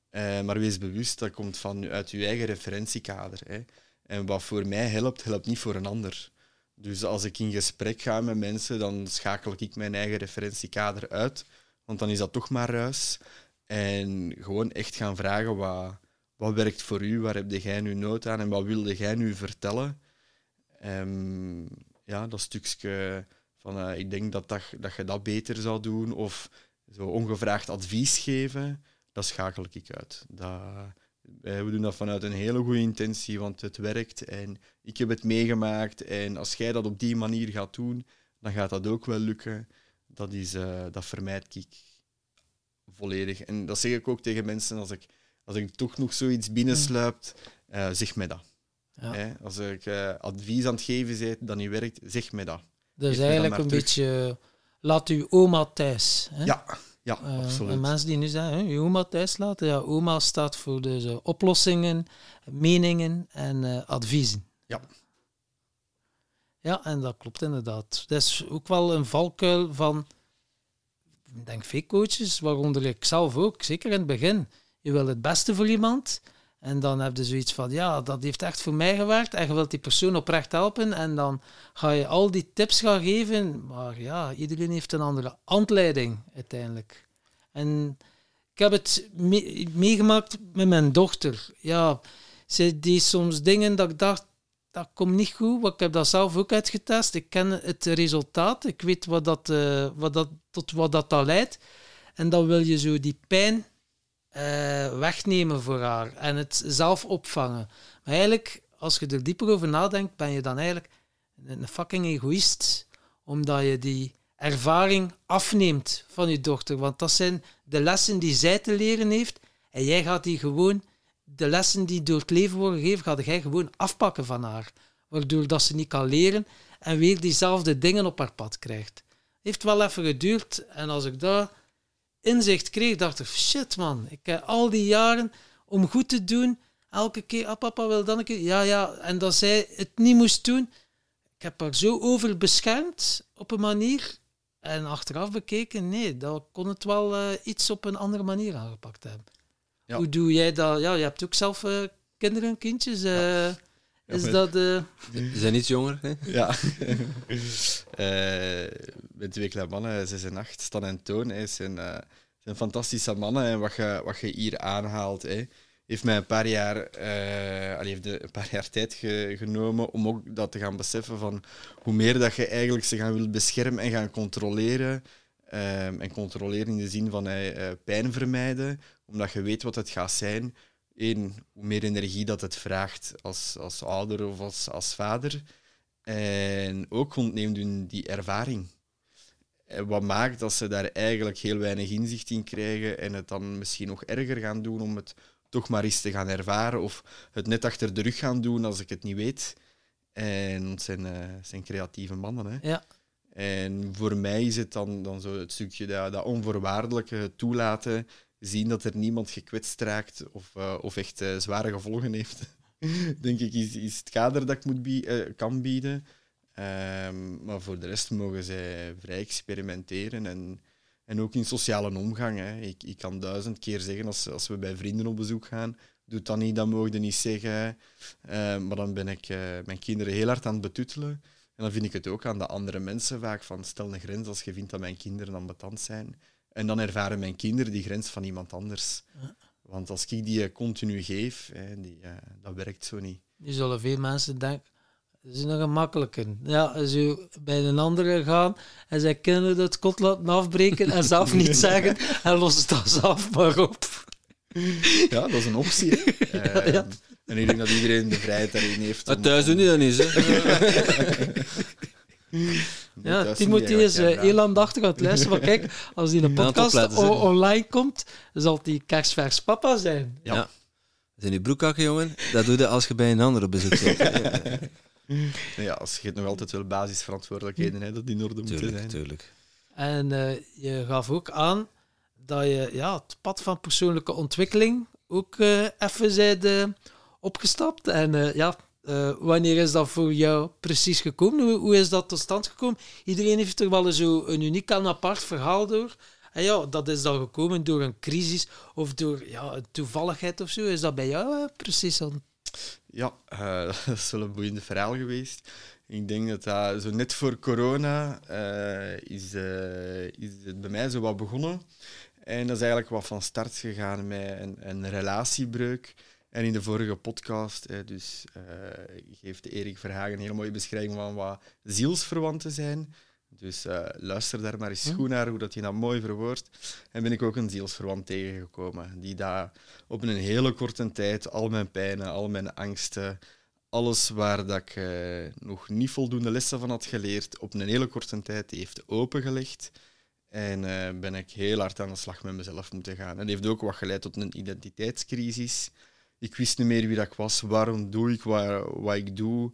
[SPEAKER 1] Eh, maar wees bewust, dat komt van, uit je eigen referentiekader. Hè. En wat voor mij helpt, helpt niet voor een ander. Dus als ik in gesprek ga met mensen, dan schakel ik mijn eigen referentiekader uit. Want dan is dat toch maar ruis. En gewoon echt gaan vragen wat, wat werkt voor u, waar heb jij nu nood aan en wat wilde jij nu vertellen. Ehm, ja, dat stukje van eh, ik denk dat, dat, dat je dat beter zou doen, of zo ongevraagd advies geven, dat schakel ik uit. Dat, we doen dat vanuit een hele goede intentie, want het werkt en ik heb het meegemaakt. En als jij dat op die manier gaat doen, dan gaat dat ook wel lukken. Dat, is, uh, dat vermijd ik volledig. En dat zeg ik ook tegen mensen als ik, als ik toch nog zoiets binnensluipt, uh, zeg mij dat. Ja. Als ik uh, advies aan het geven ben dat niet werkt, zeg mij dat.
[SPEAKER 3] Dus eigenlijk een beetje, laat uw oma thuis.
[SPEAKER 1] Hè? Ja, ja, uh, absoluut.
[SPEAKER 3] En mensen die nu zeggen, je oma thuis laten, ja, oma staat voor de oplossingen, meningen en adviezen.
[SPEAKER 1] Ja.
[SPEAKER 3] Ja, en dat klopt inderdaad. Dat is ook wel een valkuil van, denk veel coaches, waaronder ik zelf ook, zeker in het begin. Je wil het beste voor iemand en dan heb je zoiets van, ja, dat heeft echt voor mij gewerkt en je wilt die persoon oprecht helpen en dan ga je al die tips gaan geven, maar ja, iedereen heeft een andere handleiding uiteindelijk. En ik heb het meegemaakt met mijn dochter. Ja, ze deed soms dingen dat ik dacht, dat komt niet goed, maar ik heb dat zelf ook uitgetest. Ik ken het resultaat, ik weet wat dat, uh, wat dat, tot wat dat, dat leidt. En dan wil je zo die pijn uh, wegnemen voor haar en het zelf opvangen. Maar eigenlijk, als je er dieper over nadenkt, ben je dan eigenlijk een fucking egoïst, omdat je die ervaring afneemt van je dochter. Want dat zijn de lessen die zij te leren heeft en jij gaat die gewoon, de lessen die door het leven worden gegeven, gaat jij gewoon afpakken van haar. Waardoor dat ze niet kan leren en weer diezelfde dingen op haar pad krijgt. Heeft wel even geduurd en als ik daar inzicht kreeg, dacht ik, shit man, ik heb al die jaren om goed te doen, elke keer, ah, papa wil dan een keer, ja, ja, en dat zij het niet moest doen. Ik heb haar zo over beschermd op een manier. En achteraf bekeken, nee, dat kon het wel uh, iets op een andere manier aangepakt hebben. Ja. Hoe doe jij dat? Ja, je hebt ook zelf uh, kinderen, kindjes. Uh, ja. Is dat... Ze
[SPEAKER 2] zijn iets jonger, hè?
[SPEAKER 1] Ja. met twee kleine mannen, zes en acht, Stan en Toon, hè, zijn, zijn fantastische mannen. En wat je, wat je hier aanhaalt, hè, heeft mij een paar jaar, uh, heeft een paar jaar tijd genomen om ook dat te gaan beseffen van hoe meer dat je eigenlijk ze gaan wil beschermen en gaan controleren. Um, en controleren in de zin van uh, pijn vermijden, omdat je weet wat het gaat zijn. Eén, hoe meer energie dat het vraagt als, als ouder of als, als vader. En ook ontneemt hun die ervaring. En wat maakt dat ze daar eigenlijk heel weinig inzicht in krijgen en het dan misschien nog erger gaan doen om het toch maar eens te gaan ervaren of het net achter de rug gaan doen als ik het niet weet. En het zijn, uh, zijn creatieve mannen. Hè.
[SPEAKER 3] Ja.
[SPEAKER 1] En voor mij is het dan, dan zo het stukje dat, dat onvoorwaardelijke toelaten, zien dat er niemand gekwetst raakt of, uh, of echt uh, zware gevolgen heeft. Denk ik, is, is het kader dat ik moet bie kan bieden. Um, maar voor de rest mogen zij vrij experimenteren en en ook in sociale omgang. Hè. Ik, ik kan duizend keer zeggen als, als we bij vrienden op bezoek gaan, doe dat niet, dat mogen niet zeggen. Maar dan ben ik mijn kinderen heel hard aan het betuttelen. En dan vind ik het ook aan de andere mensen vaak van stel een grens als je vindt dat mijn kinderen ambetant zijn. En dan ervaren mijn kinderen die grens van iemand anders. Want als ik die continu geef, hè, die, uh, dat werkt zo niet.
[SPEAKER 3] Nu zullen veel mensen denken, dat is nog een makkelijke. Ja, als je bij een andere gaan en zij kunnen het kot laten afbreken en zelf niet zeggen en los het dan zelf maar op.
[SPEAKER 1] Ja, dat is een optie. Uh, ja. En ik denk dat iedereen de vrijheid daarin heeft.
[SPEAKER 2] Maar thuis doen die dat niet, hè?
[SPEAKER 3] ja, Timothy is uh, heel aandachtig aan het luisteren. Maar kijk, als die een podcast online komt, zal die kerstvers papa zijn.
[SPEAKER 2] Ja. ja. Zijn die broekhakken, jongen? Dat doe je als je bij een ander op bezoek
[SPEAKER 1] ja, als je het nog altijd wel basisverantwoordelijkheden hebt, dat die in orde moeten zijn.
[SPEAKER 2] Tuurlijk.
[SPEAKER 3] En uh, je gaf ook aan dat je ja, het pad van persoonlijke ontwikkeling ook uh, even zijde opgestapt. En uh, ja, wanneer is dat voor jou precies gekomen? Hoe, hoe, is dat tot stand gekomen? Iedereen heeft er wel zo een uniek en apart verhaal door. En ja, dat is dan gekomen door een crisis of door ja, toevalligheid of zo. Is dat bij jou precies zo?
[SPEAKER 1] Ja, uh, dat is wel een boeiende verhaal geweest. Ik denk dat dat zo net voor corona is, is het bij mij zo wat begonnen. En dat is eigenlijk wat van start gegaan met een, een relatiebreuk. En in de vorige podcast hè, dus, uh, geeft Erik Verhagen een hele mooie beschrijving van wat zielsverwanten zijn. Dus uh, luister daar maar eens goed naar, hoe dat je dat mooi verwoordt. En ben ik ook een zielsverwant tegengekomen, die daar op een hele korte tijd al mijn pijnen, al mijn angsten, alles waar dat ik uh, nog niet voldoende lessen van had geleerd, op een hele korte tijd heeft opengelegd. En uh, ben ik heel hard aan de slag met mezelf moeten gaan. En dat heeft ook wat geleid tot een identiteitscrisis. Ik wist niet meer wie dat ik was, waarom doe ik wat, wat ik doe.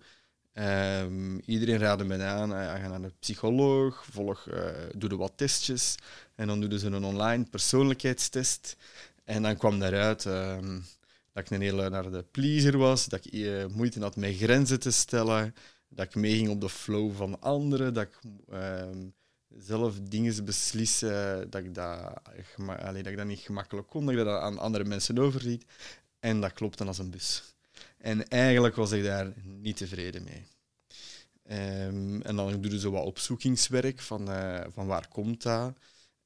[SPEAKER 1] Um, iedereen raadde me aan, uh, ga naar een psycholoog, volg, uh, doe wat testjes. En dan doen ze een online persoonlijkheidstest. En dan kwam daaruit um, dat ik een hele naar de pleaser was, dat ik uh, moeite had met grenzen te stellen, dat ik meeging op de flow van anderen, dat ik um, zelf dingen beslissen, dat ik dat, allee, dat ik dat niet gemakkelijk kon, dat ik dat aan andere mensen overliet. En dat klopte als een bus. En eigenlijk was ik daar niet tevreden mee. Um, en dan doe je zo wat opzoekingswerk van, uh, van waar komt dat.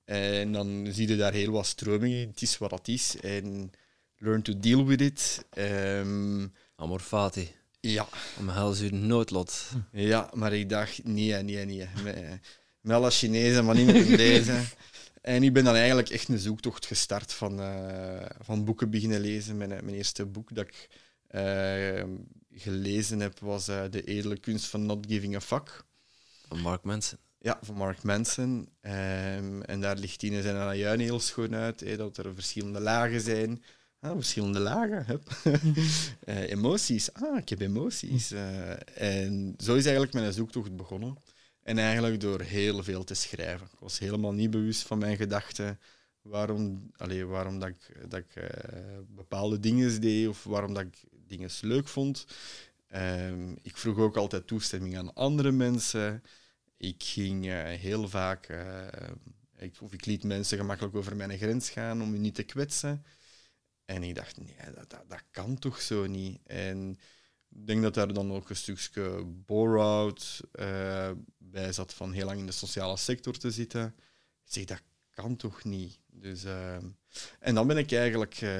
[SPEAKER 1] En dan zie je daar heel wat stromingen. Het is wat het is. En learn to deal with it. Um,
[SPEAKER 2] Amor fati.
[SPEAKER 1] Ja.
[SPEAKER 2] Omhels uw noodlot.
[SPEAKER 1] Ja, maar ik dacht, nee, nee, nee. Met, met alle Chinezen, maar niet met deze. En ik ben dan eigenlijk echt een zoektocht gestart van, uh, van boeken beginnen lezen. Mijn, mijn eerste boek dat ik uh, gelezen heb was uh, De Edele Kunst van Not Giving a Fuck.
[SPEAKER 2] Van Mark Manson.
[SPEAKER 1] Ja, van Mark Manson. Um, en daar ligt in zijn Anajuin heel schoon uit, dat er verschillende lagen zijn. Ah, verschillende lagen. Hup. emoties. Ah, ik heb emoties. en zo is eigenlijk mijn zoektocht begonnen. En eigenlijk door heel veel te schrijven. Ik was helemaal niet bewust van mijn gedachten waarom, allee, waarom dat ik, dat ik uh, bepaalde dingen deed of waarom dat ik dingen leuk vond. Um, ik vroeg ook altijd toestemming aan andere mensen. Ik ging uh, heel vaak, uh, ik, of ik liet mensen gemakkelijk over mijn grens gaan om je niet te kwetsen. En ik dacht, nee, dat, dat, dat kan toch zo niet. En ik denk dat daar dan ook een stukje bore-out bij zat van heel lang in de sociale sector te zitten. Ik zeg, dat kan toch niet? Dus, uh, en dan ben ik eigenlijk uh,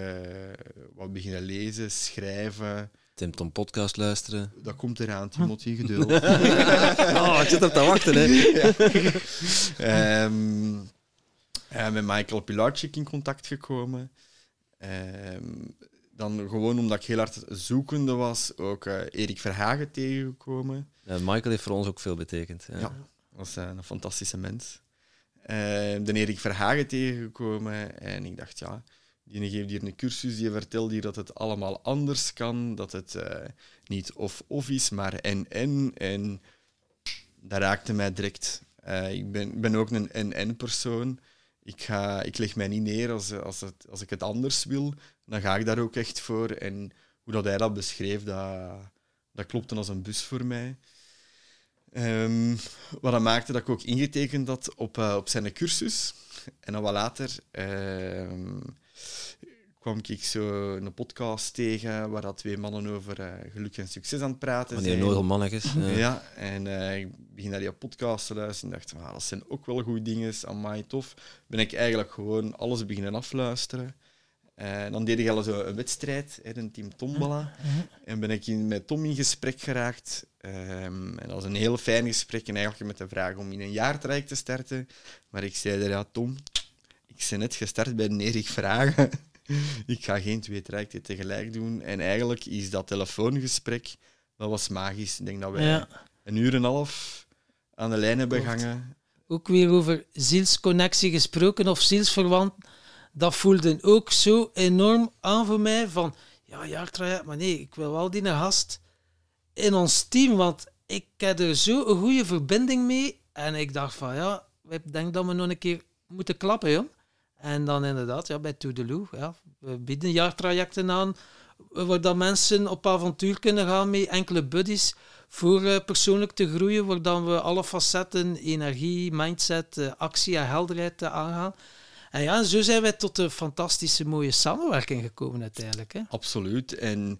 [SPEAKER 1] wat beginnen lezen, schrijven.
[SPEAKER 2] Tim Tom podcast luisteren.
[SPEAKER 1] Dat komt eraan, Timothy, geduld.
[SPEAKER 2] oh, ik zit op te wachten, hè.
[SPEAKER 1] ja. um, uh, met Michael Pilarczyk in contact gekomen. Um, dan gewoon omdat ik heel hard zoekende was, ook Erik Verhagen tegengekomen.
[SPEAKER 2] Michael heeft voor ons ook veel betekend.
[SPEAKER 1] Ja, ja was een fantastische mens. Uh, de Erik Verhagen tegengekomen en ik dacht, ja, die geeft hier een cursus, die vertelt hier dat het allemaal anders kan, dat het uh, niet of-of is, maar en-en. En dat raakte mij direct. Uh, ik ben, ben ook een en-en-persoon. Ik, ga, ik leg mij niet neer als, als, het, als ik het anders wil, dan ga ik daar ook echt voor. En hoe dat hij dat beschreef, dat, dat klopte als een bus voor mij. Um, wat dat maakte dat ik ook ingetekend had op, uh, op zijn cursus. En dan wat later uh, kwam ik zo een podcast tegen waar dat twee mannen over uh, geluk en succes aan het praten
[SPEAKER 2] Wanneer zijn. Wanneer mannetjes.
[SPEAKER 1] Ja, ja en eh, ik begin naar die podcast te luisteren en dacht, ah, dat zijn ook wel goede dingen, amai tof. Ben ik eigenlijk gewoon alles beginnen afluisteren. Uh, dan deed ik al zo een wedstrijd, hè, een team Tombola. En ben ik in, met Tom in gesprek geraakt. Um, en dat was een heel fijn gesprek en eigenlijk met de vraag om in een jaartraject te starten. Maar ik zei er, ja Tom, ik ben net gestart bij Erik Vragen. ik ga geen twee trajecten tegelijk doen. En eigenlijk is dat telefoongesprek, dat was magisch. Ik denk dat wij ja. een uur en een half aan de lijn hebben gehangen.
[SPEAKER 3] Ook weer over zielsconnectie gesproken of zielsverwant dat voelde ook zo enorm aan voor mij van, ja, jaartraject, maar nee, ik wil wel die gast in ons team, want ik heb er zo een goede verbinding mee. En ik dacht van, ja, ik denk dat we nog een keer moeten klappen, joh. En dan inderdaad, ja, bij Toedeloe, ja, we bieden jaartrajecten aan, waar dat mensen op avontuur kunnen gaan met enkele buddies voor uh, persoonlijk te groeien, waar dan we alle facetten, energie, mindset, uh, actie en helderheid uh, aangaan. En ja, zo zijn wij tot een fantastische mooie samenwerking gekomen uiteindelijk. Hè?
[SPEAKER 1] Absoluut. En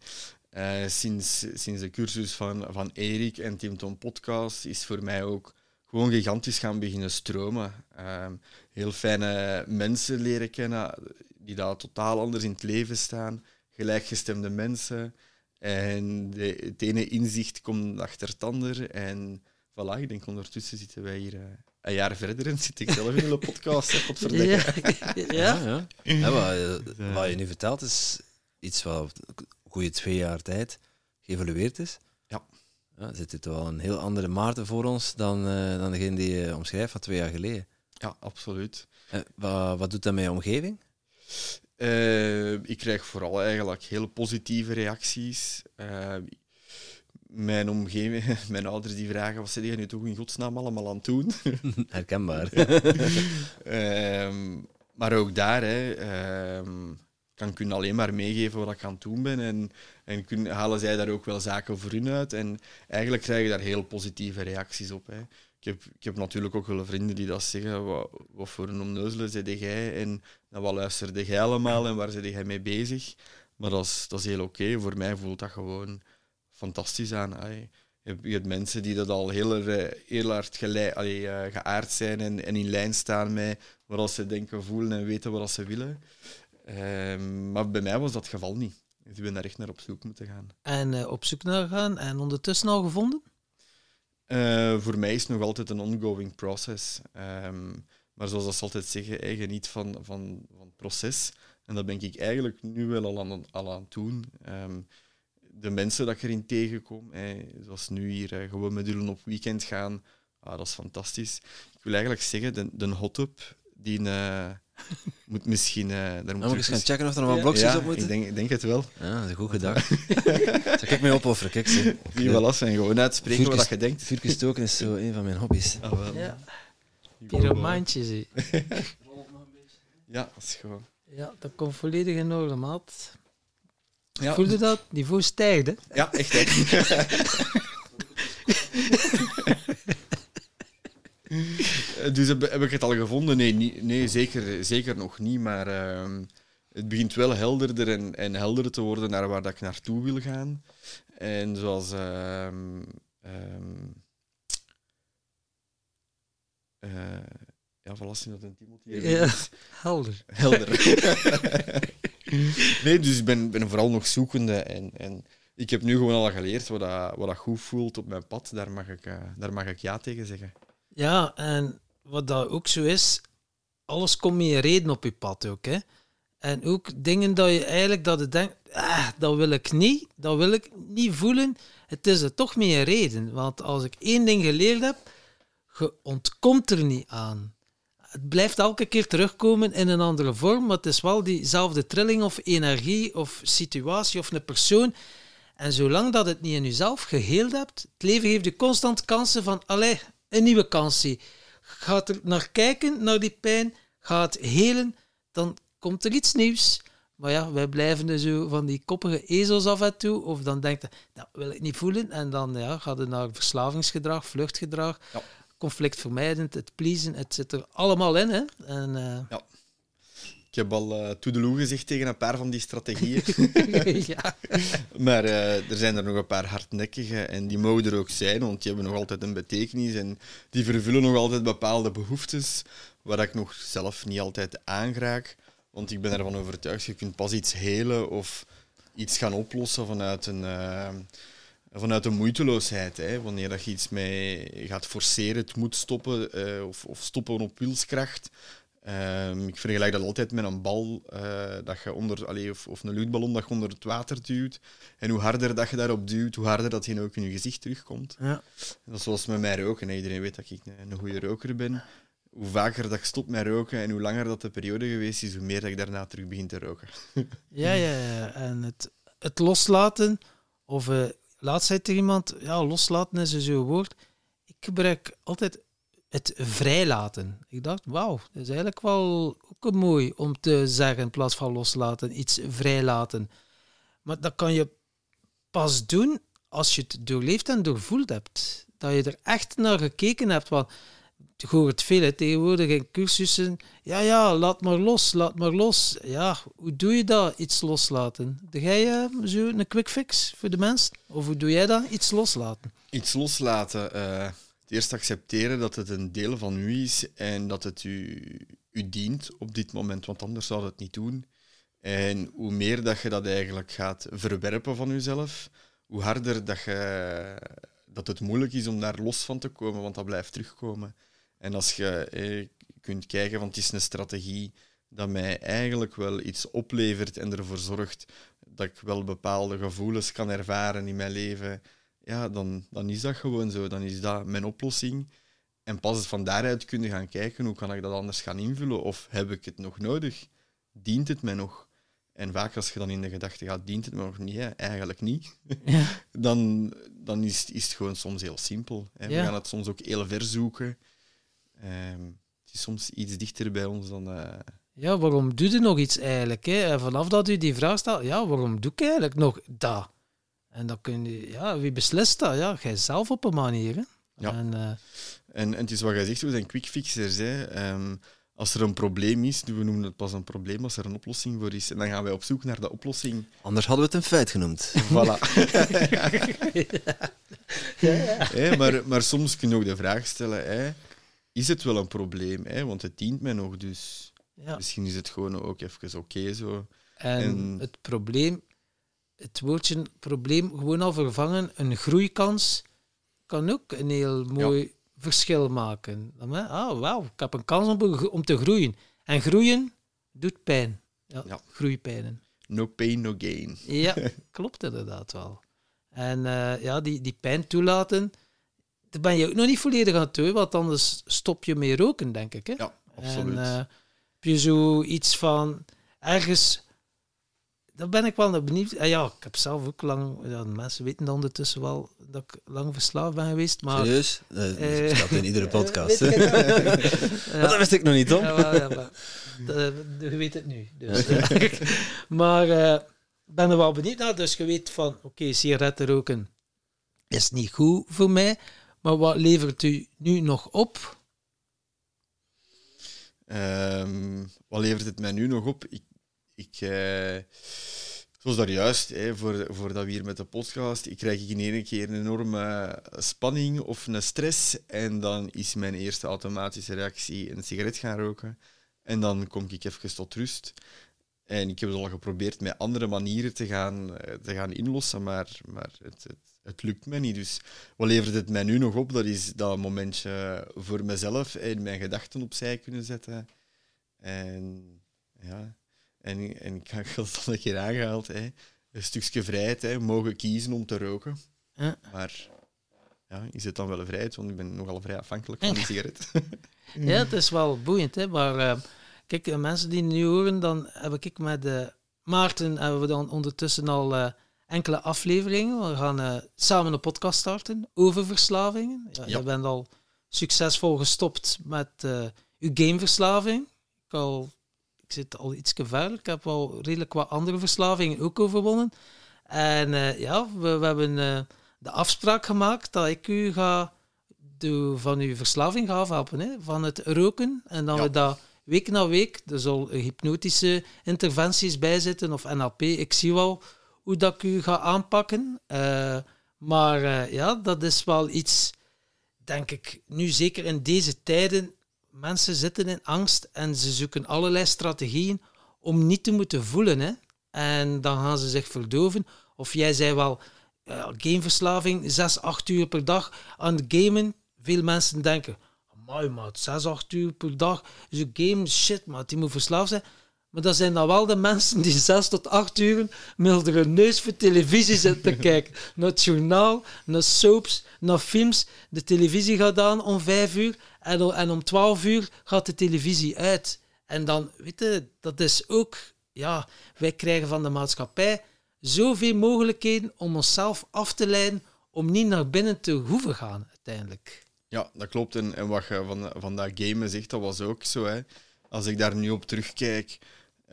[SPEAKER 1] uh, sinds, sinds de cursus van, van Erik en Tim Tom Podcast is voor mij ook gewoon gigantisch gaan beginnen stromen. Uh, heel fijne mensen leren kennen die daar totaal anders in het leven staan. gelijkgestemde mensen. En de, het ene inzicht komt achter het ander. En voilà, ik denk ondertussen zitten wij hier uh, een jaar verder en zit ik zelf in een podcast. Hè,
[SPEAKER 3] Ja. ja.
[SPEAKER 2] Ja, ja. ja wat, wat je nu vertelt is iets wat een goede twee jaar tijd geëvalueerd is.
[SPEAKER 1] Ja.
[SPEAKER 2] ja zit toch wel een heel andere Maarten voor ons dan, uh, dan degene die je omschrijft van twee jaar geleden.
[SPEAKER 1] Ja, absoluut.
[SPEAKER 2] wat, wat doet dat met je omgeving?
[SPEAKER 1] Uh, ik krijg vooral eigenlijk hele positieve reacties. Uh, mijn omgeving, mijn ouders die vragen, wat zit je nu toch in godsnaam allemaal aan het doen?
[SPEAKER 2] Herkenbaar.
[SPEAKER 1] uh, maar ook daar hè, kan ik hun alleen maar meegeven wat ik aan het doen ben. En, en kun, halen zij daar ook wel zaken voor hun uit. En eigenlijk krijg je daar heel positieve reacties op. Hè. Ik heb, ik heb natuurlijk ook wel vrienden die dat zeggen, wat, wat voor een omneuzelen zit jij en wat luisterde jij allemaal en waar zit jij mee bezig. Maar dat is, dat is heel oké. Okay. Voor mij voelt dat gewoon fantastisch aan. Allee. Je, hebt, mensen die dat al heel, heel hard geleid, allee, uh, geaard zijn en, en in lijn staan met wat ze denken, voelen en weten wat ze willen. Um, maar bij mij was dat het geval niet. Dus ik ben daar echt naar op zoek moeten gaan.
[SPEAKER 3] En uh, op zoek naar gaan en ondertussen al gevonden?
[SPEAKER 1] Uh, voor mij is het nog altijd een ongoing process. Um, maar zoals dat ze altijd zeggen, eigen niet van, van, van het proces. En dat ben ik eigenlijk nu wel al aan, al aan het doen. Um, de mensen dat ik erin tegenkom, hey, zoals nu hier gewoon met jullie op weekend gaan, ah, dat is fantastisch. Ik wil eigenlijk zeggen, de, de hot-up, die uh, moet misschien... Uh, daar
[SPEAKER 2] moet ik eens gaan checken of er nog wat blokjes
[SPEAKER 1] ja,
[SPEAKER 2] op moeten.
[SPEAKER 1] Ik denk, ik denk het wel.
[SPEAKER 2] Ja, dat is een goed gedacht. Zal ik mee opofferen? Kijk, zie.
[SPEAKER 1] Die wel af en gewoon uitspreken wat je denkt.
[SPEAKER 2] Vuurtje stoken is zo een van mijn hobby's.
[SPEAKER 1] Ah, wel.
[SPEAKER 3] Ja. Pyromantje, zie.
[SPEAKER 1] ja, dat is gewoon...
[SPEAKER 3] Ja, dat komt volledig in orde, maat.
[SPEAKER 1] Ja.
[SPEAKER 3] Voelde dat? Niveau stijgt, hè?
[SPEAKER 1] Ja, echt. echt. dus heb, heb, ik het al gevonden? Nee, nee zeker, zeker nog niet. Maar uh, het begint wel helderder en, en helderder te worden naar waar dat ik naartoe wil gaan. En zoals... Uh, um, uh, ja, dat een Timothy
[SPEAKER 3] ja, helder.
[SPEAKER 1] Helder. nee, dus ik ben, ben vooral nog zoekende. En, en ik heb nu gewoon al geleerd wat dat, wat dat goed voelt op mijn pad. Daar mag, ik, uh, daar mag ik ja tegen zeggen.
[SPEAKER 3] Ja, en wat dat ook zo is, alles komt met een reden op je pad ook. Hè? En ook dingen dat je eigenlijk dat je denkt, ah, dat wil ik niet, dat wil ik niet voelen. Het is er toch met een reden. Want als ik één ding geleerd heb, je ontkomt er niet aan. Het blijft elke keer terugkomen in een andere vorm, maar het is wel diezelfde trilling of energie of situatie of een persoon. En zolang dat het niet in jezelf geheeld hebt, het leven geeft je constant kansen van, allee, een nieuwe kans. Gaat er naar kijken, naar die pijn, gaat helen, dan komt er iets nieuws. Maar ja, wij blijven dus zo van die koppige ezels af en toe. Of dan denkt je, dat wil ik niet voelen. En dan ja, gaat het naar verslavingsgedrag, vluchtgedrag,
[SPEAKER 1] ja.
[SPEAKER 3] Conflictvermijdend, het pleasen. Het zit er allemaal in. Hè? En, uh...
[SPEAKER 1] ja. Ik heb al uh, toedeloe gezegd tegen een paar van die strategieën.
[SPEAKER 3] ja.
[SPEAKER 1] maar uh, er zijn er nog een paar hardnekkige en die mogen er ook zijn, want die hebben nog altijd een betekenis en die vervullen nog altijd bepaalde behoeftes waar ik nog zelf niet altijd aangeraak. Want ik ben ervan overtuigd, je kunt pas iets helen of iets gaan oplossen vanuit een, uh, vanuit een moeiteloosheid. Hè. Wanneer dat je iets mee gaat forceren, het moet stoppen uh, of, of stoppen op wilskracht. Um, ik vergelijk dat altijd met een bal uh, dat je onder, allee, of, of een luchtballon dat je onder het water duwt. En hoe harder dat je daarop duwt, hoe harder dat hij ook in je gezicht terugkomt.
[SPEAKER 3] Ja.
[SPEAKER 1] Dat is zoals met mij roken. Iedereen weet dat ik een, goede roker ben hoe vaker dat ik stop met roken en hoe langer dat de periode geweest is, hoe meer dat ik daarna terug begin te roken.
[SPEAKER 3] ja, ja, ja. En het, het loslaten, of uh, laatst zei er iemand, ja, loslaten is zo'n woord. Ik gebruik altijd het vrijlaten. Ik dacht, wauw, dat is eigenlijk wel ook mooi om te zeggen in plaats van loslaten, iets vrijlaten. Maar dat kan je pas doen als je het doorleefd en doorvoeld hebt. Dat je er echt naar gekeken hebt. Ik hoor het veel hè, tegenwoordig in cursussen. Ja, ja, laat maar los, laat maar los. Ja, hoe doe je dat, iets loslaten? Doe jij uh, zo een quick fix voor de mens? Of hoe doe jij dat, iets loslaten?
[SPEAKER 1] Iets loslaten. Het eerst accepteren dat het een deel van u is en dat het u, u dient op dit moment, want anders zou het niet doen. En hoe meer dat je dat eigenlijk gaat verwerpen van jezelf, hoe harder dat, je, dat het moeilijk is om daar los van te komen, want dat blijft terugkomen. En als je eh, kunt kijken, want het is een strategie dat mij eigenlijk wel iets oplevert en ervoor zorgt dat ik wel bepaalde gevoelens kan ervaren in mijn leven, ja, dan, dan is dat gewoon zo. Dan is dat mijn oplossing. En pas van daaruit kunnen gaan kijken hoe kan ik dat anders gaan invullen of heb ik het nog nodig? Dient het mij nog? En vaak als je dan in de gedachte gaat, dient het me nog niet? Eigenlijk niet. Ja. dan dan is, is het gewoon soms heel simpel. Hè? We gaan het soms ook heel ver zoeken. Ehm, het is soms iets dichter bij ons dan... Uh...
[SPEAKER 3] Ja, waarom doe je nog iets eigenlijk? Hè? vanaf dat u die vraag stelt, ja, waarom doe ik eigenlijk nog dat? En dan kun je, ja, wie beslist dat? Ja, jij zelf op een manier. Hè?
[SPEAKER 1] Ja. En, uh... en, en, het is wat jij zegt, we zijn quick fixers. Hè? Um, als er een probleem is, we noemen het pas een probleem als er een oplossing voor is. En dan gaan wij op zoek naar de oplossing.
[SPEAKER 2] Anders hadden we het een feit genoemd.
[SPEAKER 1] Voilà. ja. maar, maar soms kun je ook de vraag stellen: hè, is het wel een probleem? Hè? Want het dient mij nog, dus ja. misschien is het gewoon ook even oké zo.
[SPEAKER 3] En, het probleem, het woordje probleem gewoon al vervangen, een groeikans kan ook een heel mooi verschil maken. Ah, wauw, ik heb een kans om, om te groeien. En groeien doet pijn. Ja, ja. Groeipijnen.
[SPEAKER 1] No pain, no gain.
[SPEAKER 3] Ja, klopt inderdaad wel. En uh, ja, die, die pijn toelaten, daar ben je ook nog niet volledig aan het doen, want anders stop je mee roken, denk ik. Hè?
[SPEAKER 1] Ja, absoluut. En uh, heb
[SPEAKER 3] je zoiets van ergens daar ben ik wel benieuwd. Ah ja, ik heb zelf ook lang... Ja, mensen weten dan ondertussen wel dat ik lang verslaafd ben geweest, maar...
[SPEAKER 2] Serieus? Dat uh, staat in iedere podcast. Uh, ja. Dat wist ik nog niet, Tom. Ja, wel, ja, maar,
[SPEAKER 3] je weet het nu. Dus, maar ik ben er wel benieuwd naar. Dus je weet van, oké, okay, sigaretten roken is niet goed voor mij. Maar wat levert u nu nog op?
[SPEAKER 1] Um, wat levert het mij nu nog op? Ik ik, eh, zoals daar juist, hè, voor, voordat we hier met de podcast, ik krijg in één keer een enorme spanning of een stress. En dan is mijn eerste automatische reactie een sigaret gaan roken. En dan kom ik even tot rust. En ik heb het al geprobeerd met andere manieren te gaan, eh, te gaan inlossen, maar, maar het, het, het, lukt me niet. Dus wat levert het mij nu nog op? Dat is dat momentje voor mezelf en mijn gedachten opzij kunnen zetten. En ja, en, en ik heb het al een keer aangehaald. Hè. Een stukje vrijheid, hè. mogen kiezen om te roken. Ja. Maar ja, is het dan wel een vrijheid? Want ik ben nogal vrij afhankelijk van die sigaret.
[SPEAKER 3] ja, het is wel boeiend. Hè. Maar uh, kijk, mensen die nu horen, dan heb ik met uh, Maarten hebben we dan ondertussen al uh, enkele afleveringen. We gaan samen een podcast starten over verslavingen. Ja, ja. Je bent al succesvol gestopt met uw gameverslaving. Ik al zit al iets verder. Ik heb wel redelijk wat andere verslavingen ook overwonnen. En uh, ja, we, we hebben uh, de afspraak gemaakt dat ik u ga de, van uw verslaving ga afhelpen. Hè, van het roken. En dan we dat week na week, er zal hypnotische interventies bij zitten of NLP. Ik zie wel hoe dat ik u ga aanpakken. Uh, maar ja, dat is wel iets, denk ik, nu zeker in deze tijden mensen zitten in angst en ze zoeken allerlei strategieën om niet te moeten voelen. Hè? En dan gaan ze zich verdoven. Of jij zei wel, uh, gameverslaving, 6, 8 uur per dag aan het gamen. Veel mensen denken, mooi maat, 6, 8 uur per dag. Dus game, shit maat, die moet verslaafd zijn. Maar dat zijn dan wel de mensen die zes tot acht uur met hun neus voor televisie zitten te kijken. Naar het journaal, naar soaps, naar films. De televisie gaat aan om vijf uur en, en om twaalf uur gaat de televisie uit. En dan, weet je, dat is ook... Ja, wij krijgen van de maatschappij zoveel mogelijkheden om onszelf af te leiden om niet naar binnen te hoeven gaan, uiteindelijk.
[SPEAKER 1] Ja, dat klopt. En, en wat je van, van dat gamen zegt, dat was ook zo. Hè. Als ik daar nu op terugkijk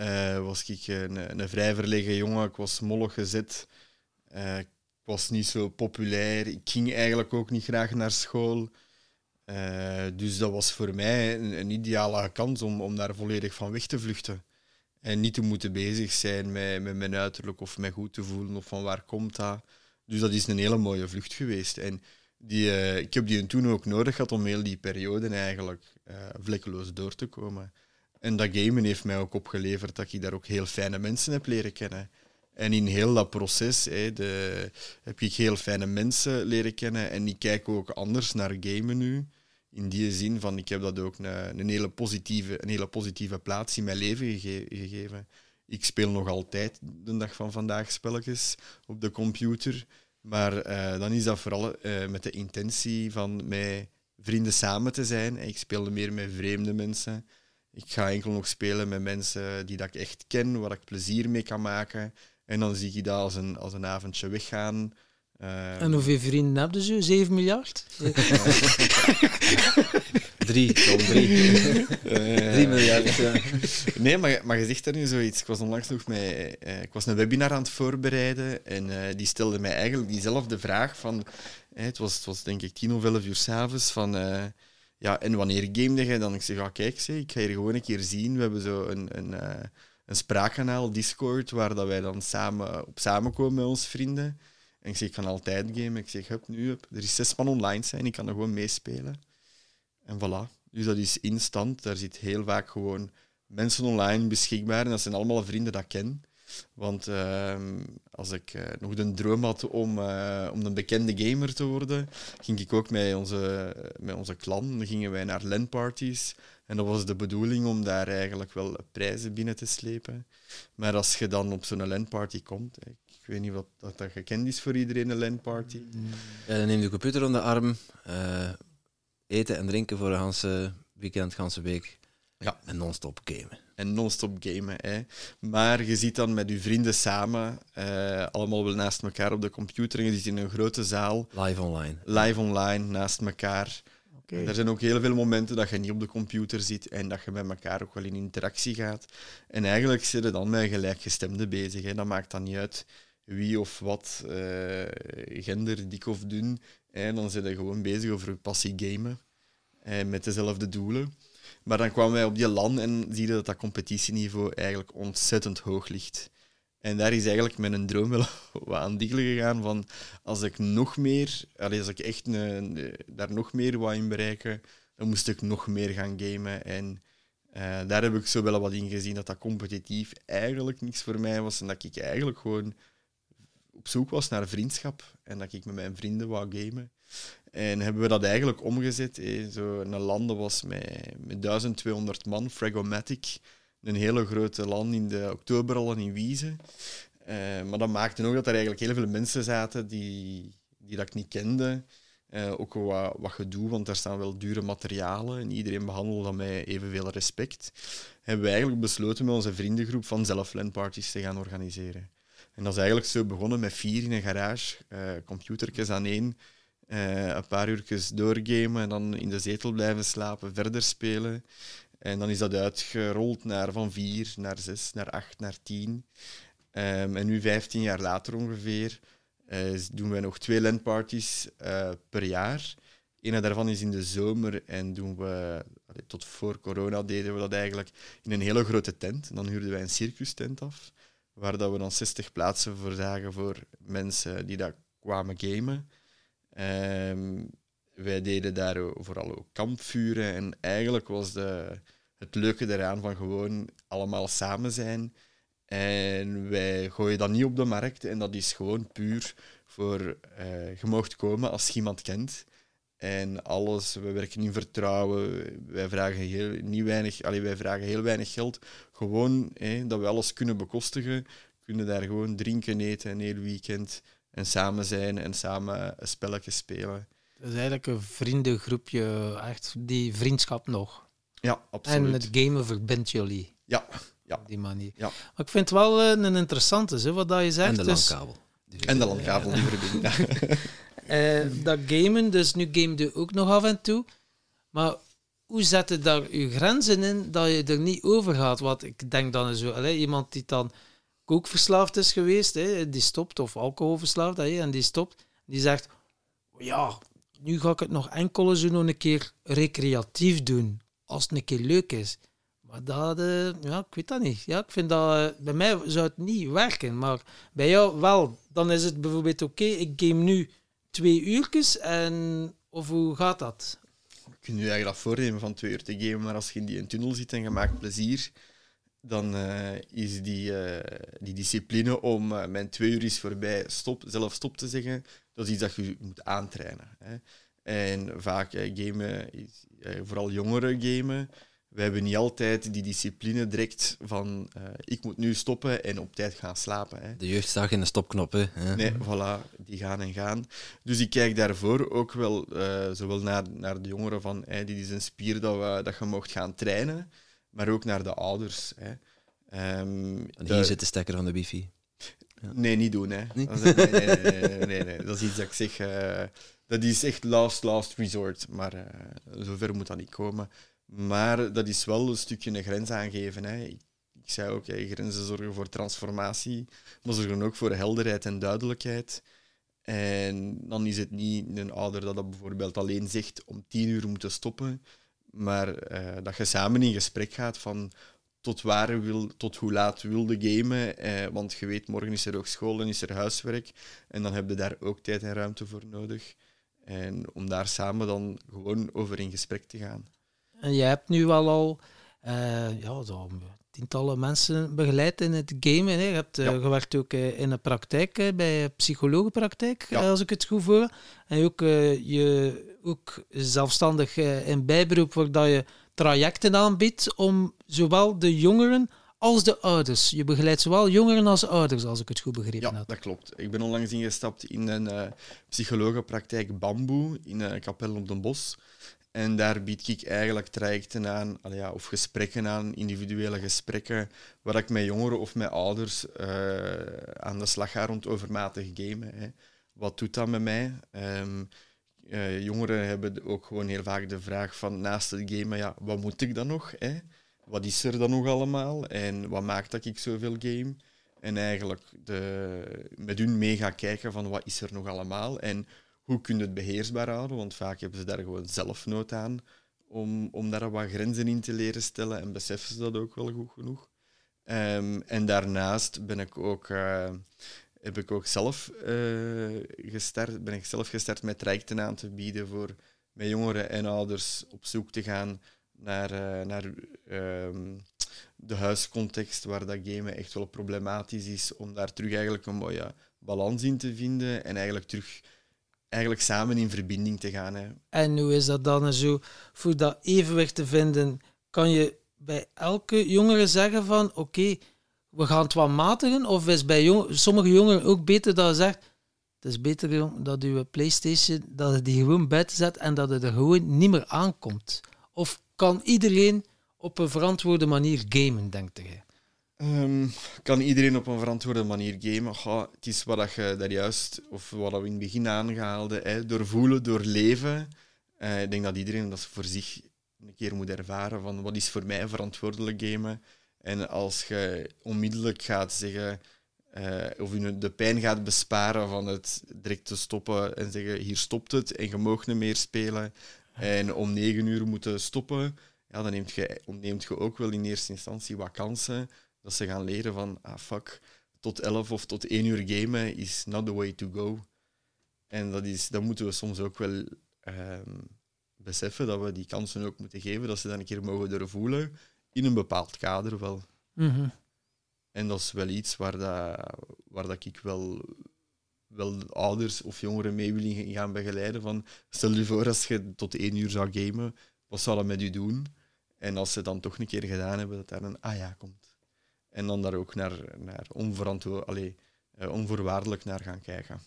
[SPEAKER 1] uh, was ik een, een vrij verlegen jongen. Ik was mollig gezet. Uh, ik was niet zo populair. Ik ging eigenlijk ook niet graag naar school. Uh, dus dat was voor mij een, ideale kans om, om daar volledig van weg te vluchten. En niet te moeten bezig zijn met, met mijn uiterlijk of mij goed te voelen of van waar komt dat. Dus dat is een hele mooie vlucht geweest. En die, ik heb die toen ook nodig gehad om heel die periode eigenlijk vlekkeloos door te komen. En dat gamen heeft mij ook opgeleverd dat ik daar ook heel fijne mensen heb leren kennen. En in heel dat proces de, heb ik heel fijne mensen leren kennen. En ik kijk ook anders naar gamen nu. In die zin van, ik heb dat ook een, een, hele, positieve, een hele positieve plaats in mijn leven gegeven. Ik speel nog altijd de dag van vandaag spelletjes op de computer. Maar uh, dan is dat vooral uh, met de intentie van met vrienden samen te zijn. Ik speelde meer met vreemde mensen. Ik ga enkel nog spelen met mensen die dat ik echt ken, waar ik plezier mee kan maken. En dan zie je dat als een, als een avondje weggaan.
[SPEAKER 3] Uh, en hoeveel vrienden hebben ze? 7 miljard?
[SPEAKER 2] drie, kom, drie. Uh, drie miljard, ja.
[SPEAKER 1] Nee, maar, maar je zegt er nu zoiets. Ik was onlangs nog met... Uh, ik was een webinar aan het voorbereiden en uh, die stelde mij eigenlijk diezelfde vraag van... het, was, het was denk ik tien of elf uur s'avonds van... ja, en wanneer gamede je dan? Ik zeg, ja, kijk, zeg, ik ga hier gewoon een keer zien. We hebben zo een... een een spraakkanaal, Discord, waar dat wij dan samen op samenkomen met onze vrienden. En ik zeg, ik kan altijd gamen. Ik zeg, hup, nu, hup. er is zes man online zijn, ik kan er gewoon meespelen. En voilà. Dus dat is instant. Daar zit heel vaak gewoon mensen online beschikbaar. En dat zijn allemaal vrienden dat ik ken. Want ehm, als ik uh, nog de droom had om, uh, om een bekende gamer te worden, ging ik ook met onze, met onze clan, dan gingen wij naar LAN-parties. En dat was de bedoeling om daar eigenlijk wel prijzen binnen te slepen. Maar als je dan op zo'n LAN-party komt, ik weet niet wat dat, dat gekend is voor iedereen, een LAN-party.
[SPEAKER 2] Ja, dan neem je de computer onder de arm, uh, eten en drinken voor een hele weekend, ganse week. Ja. En non-stop gamen.
[SPEAKER 1] En non-stop gamen. Hè. Maar je ziet dan met je vrienden samen, uh, allemaal wel naast elkaar op de computer. En je zit in een grote zaal.
[SPEAKER 2] Live online.
[SPEAKER 1] Live online, naast elkaar. Okay. Er zijn ook heel veel momenten dat je niet op de computer zit en dat je met elkaar ook wel in interactie gaat. En eigenlijk zit je dan met gelijkgestemden bezig. Hè. Dat maakt dan niet uit wie of wat, uh, gender, dik of dun. En dan zit je gewoon bezig over je passie gamen. En met dezelfde doelen. Maar dan kwamen wij op die land en zie je dat dat competitieniveau eigenlijk ontzettend hoog ligt. En daar is eigenlijk mijn droom wel wat aan diggelen gegaan van als ik nog meer, als ik echt daar nog meer wou in bereiken, dan moest ik nog meer gaan gamen. En uh, daar heb ik zo wel wat in gezien dat dat competitief eigenlijk niks voor mij was en dat ik eigenlijk gewoon op zoek was naar vriendschap en dat ik met mijn vrienden wou gamen. En hebben we dat eigenlijk omgezet. Eh, zo een land was met, met 1200 man, Fragomatic. Een hele grote land in de oktober al in Wiezen. Uh, maar dat maakte ook dat er eigenlijk heel veel mensen zaten die, die dat ik niet kende. Uh, ook wat, wat gedoe, want daar staan wel dure materialen en iedereen behandelde dat met evenveel respect. Hebben we eigenlijk besloten met onze vriendengroep van zelf LAN-parties te gaan organiseren. En dat is eigenlijk zo begonnen met vier in een garage, uh, aan één, uh, een paar uurtjes doorgamen en dan in de zetel blijven slapen, verder spelen. En dan is dat uitgerold naar van vier, naar zes, naar acht, naar tien. Um, en nu, vijftien jaar later ongeveer, uh, doen we nog twee landparties uh, per jaar. Een daarvan is in de zomer en doen we, tot voor corona deden we dat eigenlijk in een hele grote tent. En dan huurden wij een circus-tent af, waar dat we dan 60 plaatsen voor zagen voor mensen die daar kwamen gamen. Um, wij deden daar vooral ook kampvuren. En eigenlijk was de, het leuke eraan van gewoon allemaal samen zijn. En wij gooien dat niet op de markt. En dat is gewoon puur voor uh, je mocht komen als je iemand kent. En alles, we werken in vertrouwen. Wij vragen heel, niet weinig, allee, wij vragen heel weinig geld. Gewoon dat we alles kunnen bekostigen. Kunnen daar gewoon drinken, eten een heel weekend. En samen zijn en samen een spelletje spelen.
[SPEAKER 3] Het is eigenlijk een vriendengroepje, echt die vriendschap nog.
[SPEAKER 1] Ja, absoluut.
[SPEAKER 3] En het gamen verbindt jullie.
[SPEAKER 1] Ja, ja.
[SPEAKER 3] Op die manier.
[SPEAKER 1] Ja.
[SPEAKER 3] Maar ik vind het wel eh, een interessante, hè, wat dat je zegt.
[SPEAKER 2] En de dus- landkabel.
[SPEAKER 1] Dus, en de landkabel die verbindt.
[SPEAKER 3] uh, dat gamen, dus nu game je ook nog af en toe. Maar hoe zet je daar je grenzen in dat je er niet over gaat? Want ik denk dan zo, allez, iemand die dan kookverslaafd is geweest, hè, die stopt, of alcoholverslaafd, hè, en die stopt, die zegt, ja, nu ga ik het nog enkel eens nog een keer recreatief doen, als het een keer leuk is. Maar dat, uh, ja, ik weet dat niet. Ja, ik vind dat, uh, bij mij zou het niet werken, maar bij jou wel. Dan is het bijvoorbeeld oké, ik game nu twee uurtjes en, of hoe gaat dat?
[SPEAKER 1] kun je eigenlijk dat voornemen van twee uur te gamen, maar als je in die tunnel zit en je maakt plezier, dan uh, is die, uh, die discipline om uh, mijn twee uur is voorbij, stop, zelf stop te zeggen, dat is iets dat je moet aantrainen. Hè. En vaak gamen, is, vooral jongeren gamen, we hebben niet altijd die discipline direct van ik moet nu stoppen en op tijd gaan slapen. Hè.
[SPEAKER 2] De jeugd staat in de stopknop. Hè?
[SPEAKER 1] Nee, voilà, die gaan en gaan. Dus ik kijk daarvoor ook wel zowel naar, naar de jongeren van hey, dit is een spier dat, we, dat je mocht gaan trainen maar ook naar de ouders. Hè.
[SPEAKER 2] Um, en hier zit de stekker van de wifi.
[SPEAKER 1] Ja. Nee, niet doen. Hè. Nee? Dat, is, nee, nee, nee, nee, dat is iets dat ik zeg. Uh, dat is echt last, last resort. Maar uh, zover moet dat niet komen. Maar dat is wel een stukje een grens aangeven. Hè. Ik, ik zei ook, grenzen zorgen voor transformatie, maar zorgen ook voor helderheid en duidelijkheid. En dan is het niet een ouder dat dat bijvoorbeeld alleen zegt om tien uur moeten stoppen, maar uh, dat je samen in gesprek gaat van tot waar wil, tot hoe laat wilde gamen. Eh, want je weet, morgen is er ook school en is er huiswerk. En dan heb je daar ook tijd en ruimte voor nodig. En om daar samen dan gewoon over in gesprek te gaan.
[SPEAKER 3] En je hebt nu wel al uh, ja, zo tientallen mensen begeleid in het gamen. Hè. Je hebt uh, gewerkt ook uh, in de praktijk, bij psychologenpraktijk, ja. als ik het goed voor. En ook je ook zelfstandig in bijberoep, waar je trajecten aanbiedt om zowel de jongeren als de ouders. Je begeleidt zowel jongeren als ouders, als ik het goed begrepen
[SPEAKER 1] heb. Ja, dat klopt. Ik ben onlangs ingestapt in een uh, psychologenpraktijk Bamboe in een kapel op den Bos. En daar bied ik eigenlijk trajecten aan, ja, of gesprekken aan, individuele gesprekken, waar ik met jongeren of met ouders uh, aan de slag ga rond overmatig gamen. Hè. Wat doet dat met mij? Um, uh, jongeren hebben ook gewoon heel vaak de vraag van naast het gamen, ja, wat moet ik dan nog? Hè? Wat is er dan nog allemaal? En wat maakt dat ik zoveel game? En eigenlijk de, met hun mee gaan kijken van wat is er nog allemaal en hoe kun je het beheersbaar houden, want vaak hebben ze daar gewoon zelf nood aan om, om daar wat grenzen in te leren stellen en beseffen ze dat ook wel goed genoeg. Um, en daarnaast ben ik ook uh, heb ik ook zelf uh, gestart, ben ik zelf gestart met trajecten aan te bieden voor met jongeren en ouders op zoek te gaan naar, uh, naar um, de huiscontext waar dat gamen echt wel problematisch is, om daar terug eigenlijk een mooie balans in te vinden en eigenlijk terug eigenlijk samen in verbinding te gaan. Hè.
[SPEAKER 3] En hoe is dat dan zo? Voor dat evenwicht te vinden, kan je bij elke jongere zeggen van oké, we gaan het wat matigen? Of is bij sommige jongeren ook beter dat je zegt, het is beter dat je PlayStation, dat je die gewoon buiten zet en dat het er gewoon niet meer aankomt? Of kan iedereen op een verantwoorde manier gamen, denkt je?
[SPEAKER 1] Um, kan iedereen op een verantwoorde manier gamen? Het is wat je daar juist, of wat we in het begin aangehaalden, hè, door voelen, door leven. Uh, ik denk dat iedereen dat voor zich een keer moet ervaren van wat is voor mij verantwoordelijk gamen. En als je onmiddellijk gaat zeggen, uh, of je de pijn gaat besparen van het direct te stoppen en zeggen, hier stopt het en je mag niet meer spelen en om negen uur moeten stoppen, ja, dan neemt je, ontneemt je ook wel in eerste instantie wat kansen dat ze gaan leren van, ah fuck, tot elf of tot één uur gamen is not the way to go. En dat, is, dat moeten we soms ook wel um, beseffen, dat we die kansen ook moeten geven, dat ze dan een keer mogen durven voelen in een bepaald kader wel.
[SPEAKER 3] Mhm.
[SPEAKER 1] En dat is wel iets waar, dat, waar dat ik wel, wel ouders of jongeren mee wil gaan begeleiden. Van, stel je voor, als je tot één uur zou gamen, wat zou dat met u doen? En als ze dan toch een keer gedaan hebben, dat daar een ah ja komt. En dan daar ook naar, naar onverantwoord, allez, uh, onvoorwaardelijk naar gaan kijken.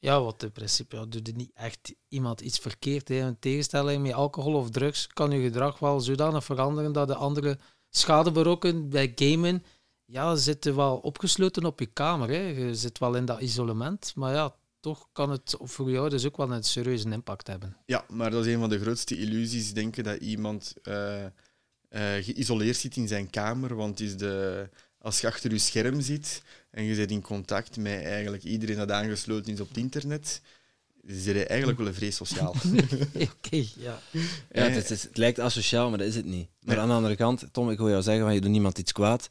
[SPEAKER 3] Ja, wat in principe doet er niet echt iemand iets verkeerd. Hè. In tegenstelling met alcohol of drugs kan je gedrag wel zodanig veranderen dat de andere schade berokken bij gamen. Ja, zitten wel opgesloten op je kamer. Hè. Je zit wel in dat isolement. Maar ja, toch kan het voor jou dus ook wel een serieuze impact hebben.
[SPEAKER 1] Ja, maar dat is een van de grootste illusies. Denken dat iemand uh, uh, geïsoleerd zit in zijn kamer. Want is de, als je achter je scherm zit en je zit in contact met eigenlijk iedereen dat aangesloten is op het internet, zit je eigenlijk wel een vrees sociaal.
[SPEAKER 3] Oké, ja.
[SPEAKER 2] ja het, het, lijkt asociaal, maar dat is het niet. Maar aan de andere kant, Tom, ik wil jou zeggen, van, je doet niemand iets kwaad.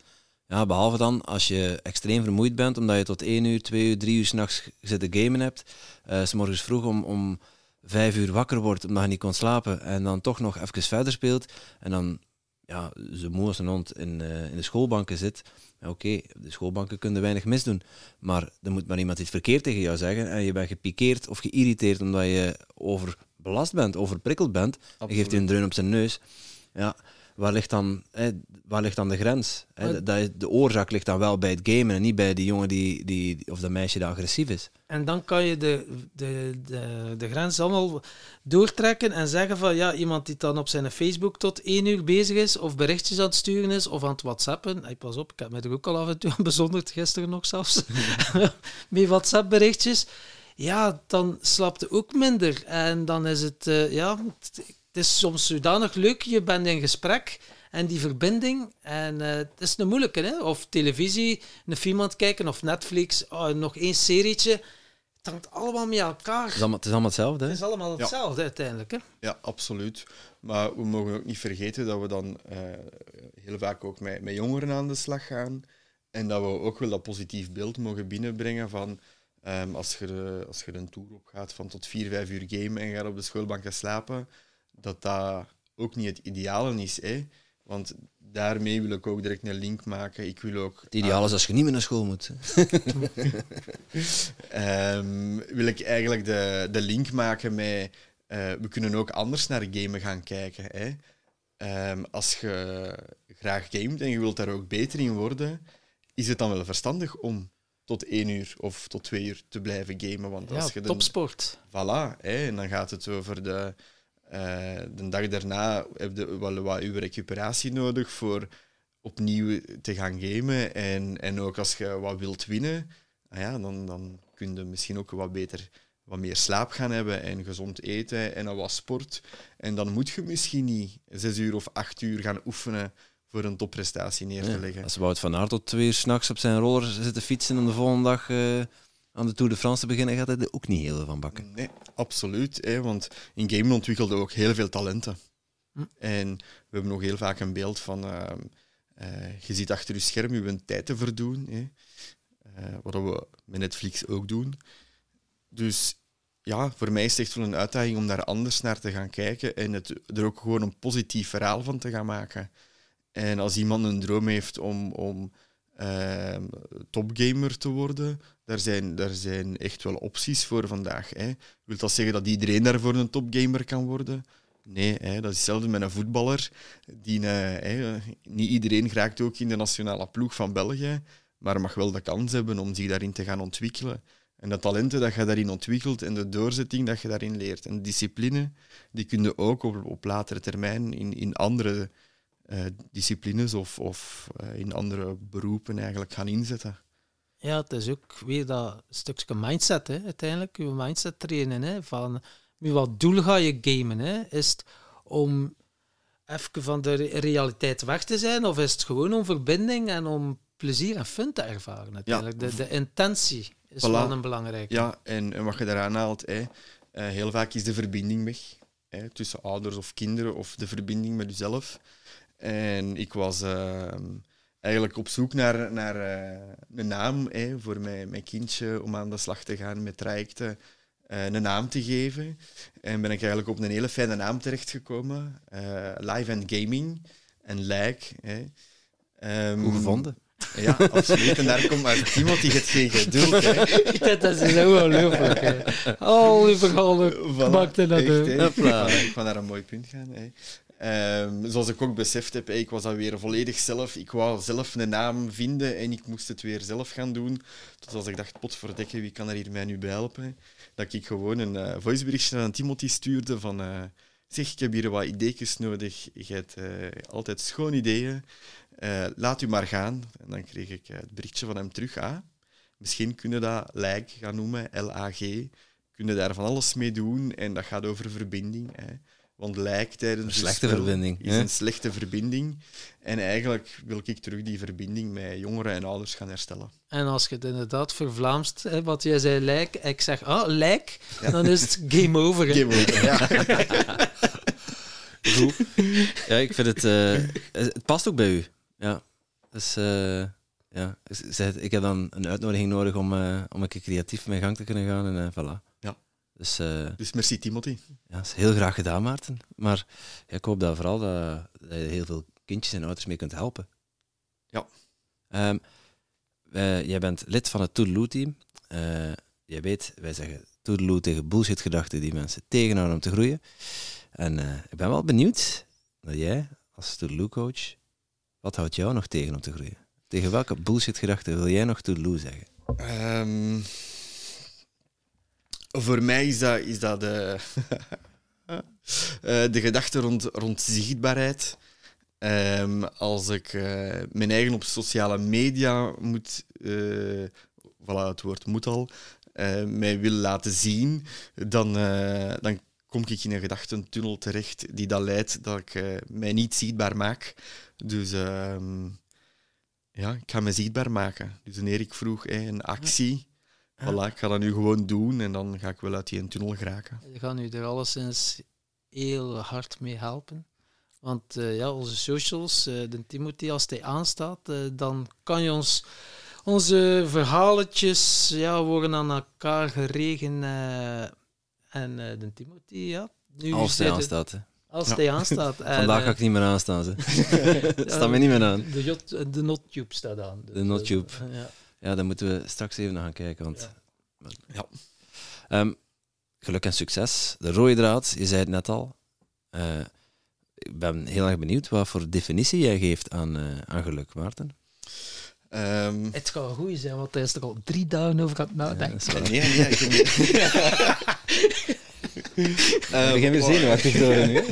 [SPEAKER 2] Ja, behalve dan als je extreem vermoeid bent, omdat je tot 1 uur, 2 uur, 3 uur s'nachts zitten gamen hebt. Uh, s morgens vroeg om, om vijf uur wakker wordt omdat je niet kon slapen en dan toch nog even verder speelt en dan ja, zo moe als een hond in, uh, in de schoolbanken zit, oké, de schoolbanken kunnen weinig misdoen, maar er moet maar iemand iets verkeerd tegen jou zeggen en je bent gepikeerd of geïrriteerd omdat je overbelast bent, overprikkeld bent, Absoluut. je geeft je een dreun op zijn neus. Ja, waar ligt dan, hè, waar ligt dan de grens? Hè? Dat, de oorzaak ligt dan wel bij het gamen en niet bij die jongen die, die, of dat meisje dat agressief is.
[SPEAKER 3] En dan kan je de, de, de, de grens allemaal doortrekken en zeggen van ja, iemand die dan op zijn Facebook tot één uur bezig is, of berichtjes aan het sturen is, of aan het whatsappen. Hey, pas op, ik heb mij er ook al af en toe aan bezonderd, gisteren nog zelfs, met WhatsApp berichtjes. Ja, dan slaapt ook minder. En dan is het, uh, ja, het is soms zodanig leuk, je bent in gesprek en die verbinding. En uh, het is een moeilijke, hè? Of televisie, een film aan het kijken, of Netflix, oh, nog één serietje. Het hangt allemaal met elkaar. Het
[SPEAKER 2] is allemaal, het is allemaal hetzelfde, hè?
[SPEAKER 3] Het is allemaal hetzelfde, uiteindelijk, hè?
[SPEAKER 1] Ja, absoluut. Maar we mogen ook niet vergeten dat we dan uh, heel vaak ook met, met jongeren aan de slag gaan. En dat we ook wel dat positief beeld mogen binnenbrengen van... Um, als, je, als je een tour opgaat van tot vier, vijf uur game en gaat op de schoolbank gaan slapen, dat dat ook niet het ideale is. Hè? Want daarmee wil ik ook direct een link maken. Ik wil ook...
[SPEAKER 2] Het ideaal is als je niet meer naar school moet.
[SPEAKER 1] um, wil ik eigenlijk de, de link maken met... Uh, we kunnen ook anders naar gamen gaan kijken. Hè? Um, als je graag gamet en je wilt daar ook beter in worden, is het dan wel verstandig om tot één uur of tot twee uur te blijven gamen? Want als je
[SPEAKER 3] topsport.
[SPEAKER 1] Voilà, hè, en dan gaat het over de uh, de dag daarna heb je wel wat uw recuperatie nodig voor opnieuw te gaan gamen. En, en ook als je wat wilt winnen, ah ja, dan, dan kun je misschien ook wat beter wat meer slaap gaan hebben en gezond eten en wat sport. En dan moet je misschien niet zes uur of acht uur gaan oefenen voor een topprestatie neer te leggen.
[SPEAKER 2] als Wout van Aert tot twee uur s'nachts op zijn roller zitten fietsen en de volgende dag... Uh aan de Tour de France te beginnen, gaat hij er ook niet heel van bakken.
[SPEAKER 1] Nee, absoluut. Hè, want in gamen ontwikkelde ook heel veel talenten. Hm. En we hebben nog heel vaak een beeld van... Uh, uh, je zit achter je scherm je tijd te verdoen. Hè. Uh, wat we met Netflix ook doen. Dus ja, voor mij is het echt wel een uitdaging om daar anders naar te gaan kijken en het, er ook gewoon een positief verhaal van te gaan maken. En als iemand een droom heeft om, om uh, topgamer te worden, daar zijn, daar zijn echt wel opties voor vandaag. Hè. Wil dat zeggen dat iedereen daarvoor een topgamer kan worden? Nee, hè, dat is hetzelfde met een voetballer. Die, uh, hè, niet iedereen raakt ook in de nationale ploeg van België, maar mag wel de kans hebben om zich daarin te gaan ontwikkelen. En de talenten dat je daarin ontwikkelt en de doorzetting dat je daarin leert. En de discipline, die kun je ook op, op latere termijn in, in andere uh, disciplines of, of uh, in andere beroepen eigenlijk gaan inzetten.
[SPEAKER 3] Ja, het is ook weer dat stukje mindset, hè, uiteindelijk. Je mindset trainen. Hè, van met wat doel ga je gamen? Hè? Is het om even van de realiteit weg te zijn, of is het gewoon om verbinding en om plezier en fun te ervaren? Natuurlijk. De, de intentie is wel een belangrijke.
[SPEAKER 1] Ja, en, en wat je daaraan haalt, hè, uh, heel vaak is de verbinding weg. Hè, tussen ouders of kinderen, of de verbinding met jezelf. En ik was uh, eigenlijk op zoek naar, naar uh, een naam hè, voor mijn, mijn kindje om aan de slag te gaan met trajecten. Uh, een naam te geven. En ben ik eigenlijk op een hele fijne naam terechtgekomen. Uh, Live and Gaming en Like. Hè.
[SPEAKER 2] Um, Hoe gevonden?
[SPEAKER 1] Ja, absoluut. En daar komt maar iemand die het geen geduld
[SPEAKER 3] heeft. dat is zo ongelooflijk. Oh, lieve Galder, maakte dat
[SPEAKER 1] Ik ga naar een mooi punt gaan. Hè. Um, zoals ik ook beseft heb, ik was dan weer volledig zelf. Ik wou zelf een naam vinden en ik moest het weer zelf gaan doen. Dus als ik dacht, potverdekken, wie kan er hier mij nu bij helpen? Dat ik gewoon een uh, voiceberichtje aan Timothy stuurde van... Uh, zeg, ik heb hier wat ideetjes nodig. Je hebt uh, altijd schoon ideeën. laat u maar gaan. En dan kreeg ik het berichtje van hem terug. Ah, misschien kunnen dat like gaan noemen, L-A-G. Kunnen daar van alles mee doen en dat gaat over verbinding. Want lijk tijdens
[SPEAKER 2] een slechte verbinding
[SPEAKER 1] is een slechte verbinding. En eigenlijk wil ik terug die verbinding met jongeren en ouders gaan herstellen.
[SPEAKER 3] En als je het inderdaad vervlaamst, hè, wat jij zei, lijk, ik zeg, ah, lijk, dan is het game over.
[SPEAKER 1] Game over, ja.
[SPEAKER 2] Goed. Ja, ik vind het... Uh, het past ook bij u. Ja. Dus... Uh, ja, ik heb dan een uitnodiging nodig om, uh, om een keer creatief mijn gang te kunnen gaan en uh, voilà. Dus, uh,
[SPEAKER 1] dus merci Timothy.
[SPEAKER 2] Ja, is heel graag gedaan, Maarten. Maar ik hoop dat vooral dat, dat, je heel veel kindjes en ouders mee kunt helpen.
[SPEAKER 1] Ja.
[SPEAKER 2] Um, wij, jij bent lid van het Toedeloe-team. Uh, jij weet, wij zeggen Toedeloe tegen bullshit-gedachten die mensen tegenhouden om te groeien. En uh, ik ben wel benieuwd dat jij, als Toedeloe-coach, wat houdt jou nog tegen om te groeien? Tegen welke bullshit-gedachten wil jij nog Toedeloe zeggen?
[SPEAKER 1] Um, voor mij is dat, is dat de, uh, de gedachte rond, rond zichtbaarheid. Um, als ik uh, mijn eigen op sociale media moet, uh, voilà, het woord moet al, mij wil laten zien, dan, dan kom ik in een gedachtentunnel terecht die dat leidt dat ik mij niet zichtbaar maak. Dus um, ja, ik ga me zichtbaar maken. Dus wanneer ik vroeg een actie, Voilà, ik ga dat nu gewoon doen en dan ga ik wel uit die tunnel geraken.
[SPEAKER 3] Je gaat nu er alleszins heel hard mee helpen. Want uh, ja, onze socials, uh, de Timothy, als hij aanstaat, uh, dan kan je ons onze verhaletjes ja, worden aan elkaar geregen. en de Timothy, ja.
[SPEAKER 2] Nu als hij aanstaat. Hè.
[SPEAKER 3] Als hij ja. aanstaat.
[SPEAKER 2] Vandaag ga ik niet meer aanstaan. Ze. staat me niet meer aan.
[SPEAKER 3] De, de NotTube staat aan.
[SPEAKER 2] De NotTube. Ja. Ja, dan moeten we straks even naar gaan kijken. Want,
[SPEAKER 1] ja.
[SPEAKER 2] Um, geluk en succes. De rode draad, je zei het net al. Uh, ik ben heel erg benieuwd wat voor definitie jij geeft aan, uh, aan geluk, Maarten.
[SPEAKER 3] Um, het gaat goed zijn, want hij is er al drie dagen over aan het nadenken.
[SPEAKER 1] Ja, nee, nee, ik
[SPEAKER 2] uh, begin weer zenuwachtig worden nu.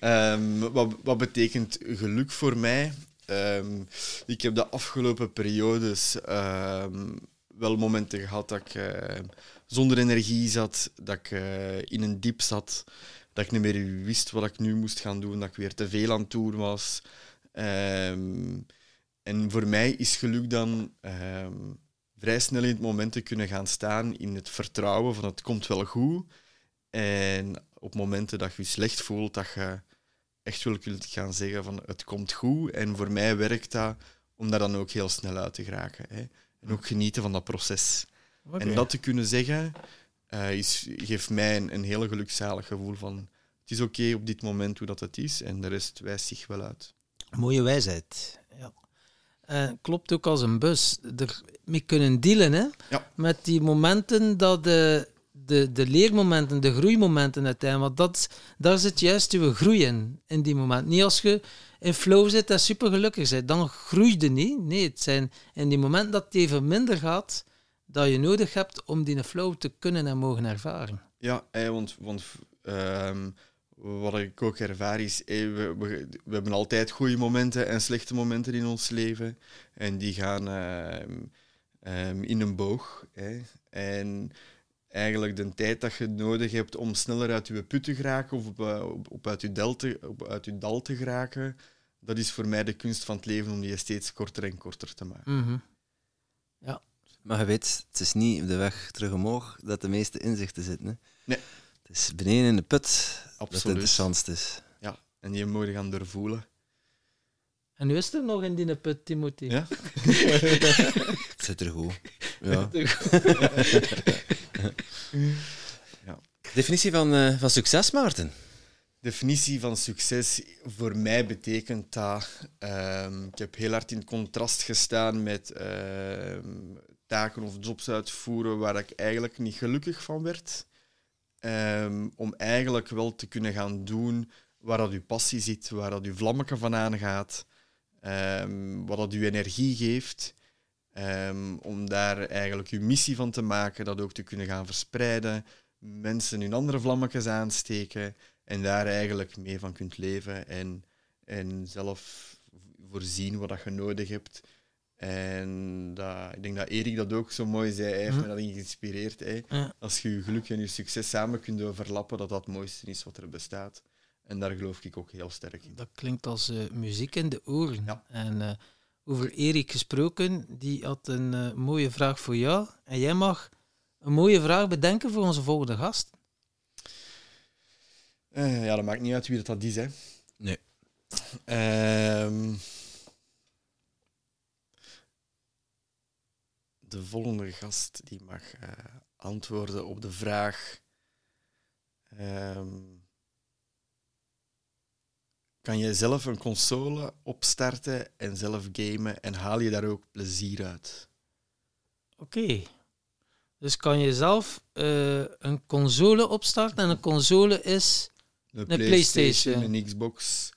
[SPEAKER 1] um, wat, wat betekent geluk voor mij? Um, ik heb de afgelopen periodes um, wel momenten gehad dat ik uh, zonder energie zat, dat ik uh, in een diep zat, dat ik niet meer wist wat ik nu moest gaan doen, dat ik weer te veel aan doen was. Um, en voor mij is geluk dan vrij snel in het moment te kunnen gaan staan in het vertrouwen van het komt wel goed. En op momenten dat je je slecht voelt, dat je echt wel kunt gaan zeggen van het komt goed. En voor mij werkt dat om daar dan ook heel snel uit te geraken. Hè. En ook genieten van dat proces. Okay. En dat te kunnen zeggen, uh, is, geeft mij een, een heel gelukzalig gevoel van het is oké okay op dit moment hoe dat het is en de rest wijst zich wel uit.
[SPEAKER 3] Mooie wijsheid. Ja. Uh, klopt ook als een bus. Er mee kunnen dealen hè?
[SPEAKER 1] Ja.
[SPEAKER 3] met die momenten dat de de, de leermomenten, de groeimomenten uiteindelijk. Want dat, daar zit juist je groei in, in die moment. Niet als je in flow zit en super gelukkig bent, dan groei je niet. Nee, het zijn in die momenten dat het even minder gaat, dat je nodig hebt om die flow te kunnen en mogen ervaren.
[SPEAKER 1] Ja, want, want um, wat ik ook ervaar is, we, we, hebben altijd goede momenten en slechte momenten in ons leven. En die gaan um, um, in een boog. En eigenlijk de tijd dat je nodig hebt om sneller uit je put te geraken of op, eh, op, op uit, je dal te, op, uit je dal te geraken, dat is voor mij de kunst van het leven om die steeds korter en korter te maken.
[SPEAKER 3] Mm -hmm. Ja.
[SPEAKER 2] Maar je weet, het is niet op de weg terug omhoog dat de meeste inzichten zitten. Hè?
[SPEAKER 1] Nee.
[SPEAKER 2] Het is beneden in de put Absoluut. dat het interessantst is.
[SPEAKER 1] Ja, en die moet je gaan doorvoelen.
[SPEAKER 3] En nu is er nog in die put, Timothy.
[SPEAKER 1] Ja?
[SPEAKER 2] het zit er goed. Ja. ja. Definitie van, uh, van succes, Maarten?
[SPEAKER 1] Definitie van succes voor mij betekent dat... Uh, ik heb heel hard in contrast gestaan met uh, taken of jobs uitvoeren waar ik eigenlijk niet gelukkig van werd. Um, om eigenlijk wel te kunnen gaan doen waar dat uw passie zit, waar dat uw vlammetje van aangaat, um, wat dat uw energie geeft. Um, om daar eigenlijk uw missie van te maken, dat ook te kunnen gaan verspreiden, mensen hun andere vlammetjes aansteken en daar eigenlijk mee van kunt leven en, en zelf voorzien wat dat je nodig hebt. En dat, ik denk dat Erik dat ook zo mooi zei, hij heeft me dat geïnspireerd. Hè. Als je je geluk en je succes samen kunt overlappen, dat dat het mooiste is wat er bestaat. En daar geloof ik ook heel sterk in.
[SPEAKER 3] Dat klinkt als uh, muziek in de oren.
[SPEAKER 1] Ja.
[SPEAKER 3] En uh, over Erik gesproken, die had een uh, mooie vraag voor jou. En jij mag een mooie vraag bedenken voor onze volgende gast.
[SPEAKER 1] ja, dat maakt niet uit wie dat, dat is, hè.
[SPEAKER 2] Nee.
[SPEAKER 1] Ehm, de volgende gast die mag antwoorden op de vraag: ehm, kan je zelf een console opstarten en zelf gamen en haal je daar ook plezier uit?
[SPEAKER 3] Oké. Dus kan je zelf eh, een console opstarten en een console is
[SPEAKER 1] Een,
[SPEAKER 3] Een PlayStation.
[SPEAKER 1] een Xbox.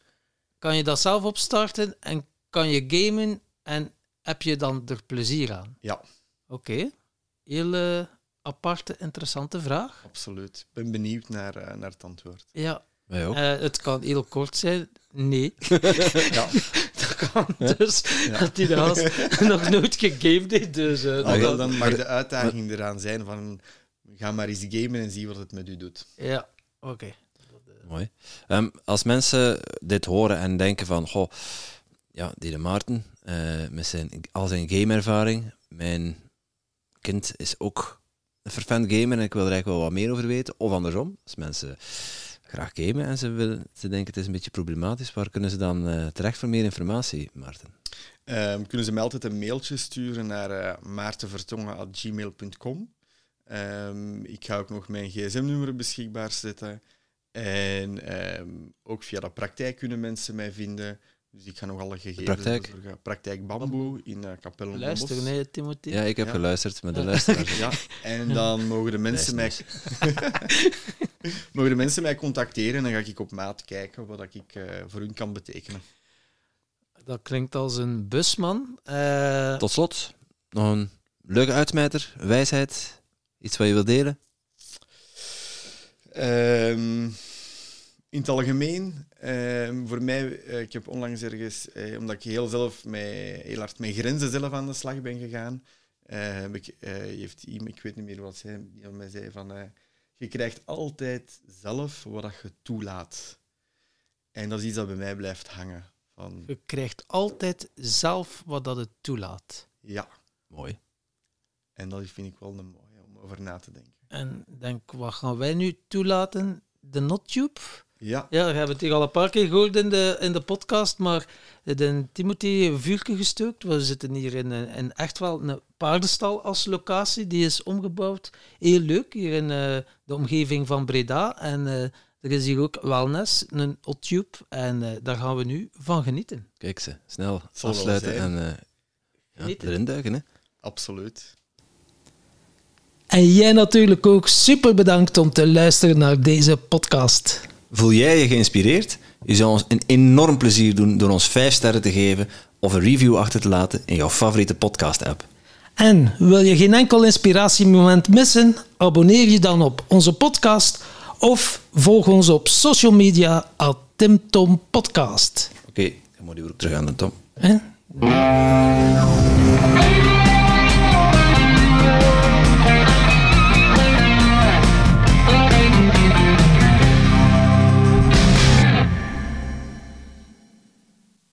[SPEAKER 3] kan je dat zelf opstarten en kan je gamen en heb je dan er plezier aan?
[SPEAKER 1] Ja,
[SPEAKER 3] Oké. Heel eh, aparte, interessante vraag.
[SPEAKER 1] absoluut. Ik ben benieuwd naar, eh, naar het antwoord.
[SPEAKER 3] Ja,
[SPEAKER 2] Wij ook.
[SPEAKER 3] eh, het kan heel kort zijn. Nee.
[SPEAKER 1] Ja.
[SPEAKER 3] dat kan dus. Dat hij de nog nooit gegamed heeft. Dus,
[SPEAKER 1] Ah, wel, dan mag de uitdaging eraan zijn van ga maar eens gamen en zie wat het met u doet.
[SPEAKER 3] Ja, oké.
[SPEAKER 2] Mooi. Ehm, als mensen dit horen en denken van, goh, ja, die de Maarten, eh, met zijn, al zijn gameervaring, mijn kind is ook een vervent gamer en ik wil er eigenlijk wel wat meer over weten. Of andersom, als mensen graag gamen en ze, willen, ze denken het is een beetje problematisch, waar kunnen ze dan eh, terecht voor meer informatie, Maarten?
[SPEAKER 1] Ehm, kunnen ze mij altijd een mailtje sturen naar uh, maartenvertongen.gmail.com. Ehm, ik ga ook nog mijn gsm-nummer beschikbaar zetten. En ehm, ook via de praktijk kunnen mensen mij vinden. Dus ik ga nog alle gegevens
[SPEAKER 2] praktijk?
[SPEAKER 1] bezorgen. Praktijk Bamboe in uh, Capelle
[SPEAKER 3] Luister, nee, Timothy.
[SPEAKER 2] Ja, ik heb
[SPEAKER 1] Ja.
[SPEAKER 2] geluisterd met de
[SPEAKER 3] Ja.
[SPEAKER 2] luisteraars.
[SPEAKER 1] Ja, en dan mogen de mensen mij, mogen de mensen mij contacteren en dan ga ik op maat kijken wat ik uh, voor hun kan betekenen.
[SPEAKER 3] Dat klinkt als een busman. Eh,
[SPEAKER 2] Tot slot, nog een leuke uitsmijter, wijsheid, iets wat je wilt delen?
[SPEAKER 1] Um, in het algemeen, um, voor mij, uh, ik heb onlangs ergens, uh, omdat ik heel, zelf mee, heel hard met grenzen zelf aan de slag ben gegaan, uh, heb ik, heeft iemand, ik weet niet meer wat zij die mij zei, van je krijgt altijd zelf wat je toelaat. En dat is iets dat bij mij blijft hangen. Van,
[SPEAKER 3] je krijgt altijd zelf wat dat het toelaat.
[SPEAKER 1] Ja.
[SPEAKER 2] Mooi.
[SPEAKER 1] En dat vind ik wel een mooie om over na te denken.
[SPEAKER 3] En denk, wat gaan wij nu toelaten? De NotTube?
[SPEAKER 1] Ja.
[SPEAKER 3] Ja, we hebben het hier al een paar keer gehoord in de, in de podcast, maar de Timothy een vuurtje gestookt. We zitten hier in, een, in echt wel een paardenstal als locatie. Die is omgebouwd. Heel leuk, hier in uh, de omgeving van Breda. En uh, er is hier ook wellness, een hot En uh, daar gaan we nu van genieten.
[SPEAKER 2] Kijk ze, snel afsluiten en ja, erin duiken. Hè?
[SPEAKER 1] Absoluut.
[SPEAKER 3] En jij natuurlijk ook super bedankt om te luisteren naar deze podcast.
[SPEAKER 2] Voel jij je geïnspireerd? Je zou ons een enorm plezier doen door ons 5 sterren te geven of een review achter te laten in jouw favoriete podcast-app.
[SPEAKER 3] En wil je geen enkel inspiratiemoment missen? Abonneer je dan op onze podcast of volg ons op social media at TimTom Podcast.
[SPEAKER 2] Oké, okay, dan moet je ook terug aan de Tom.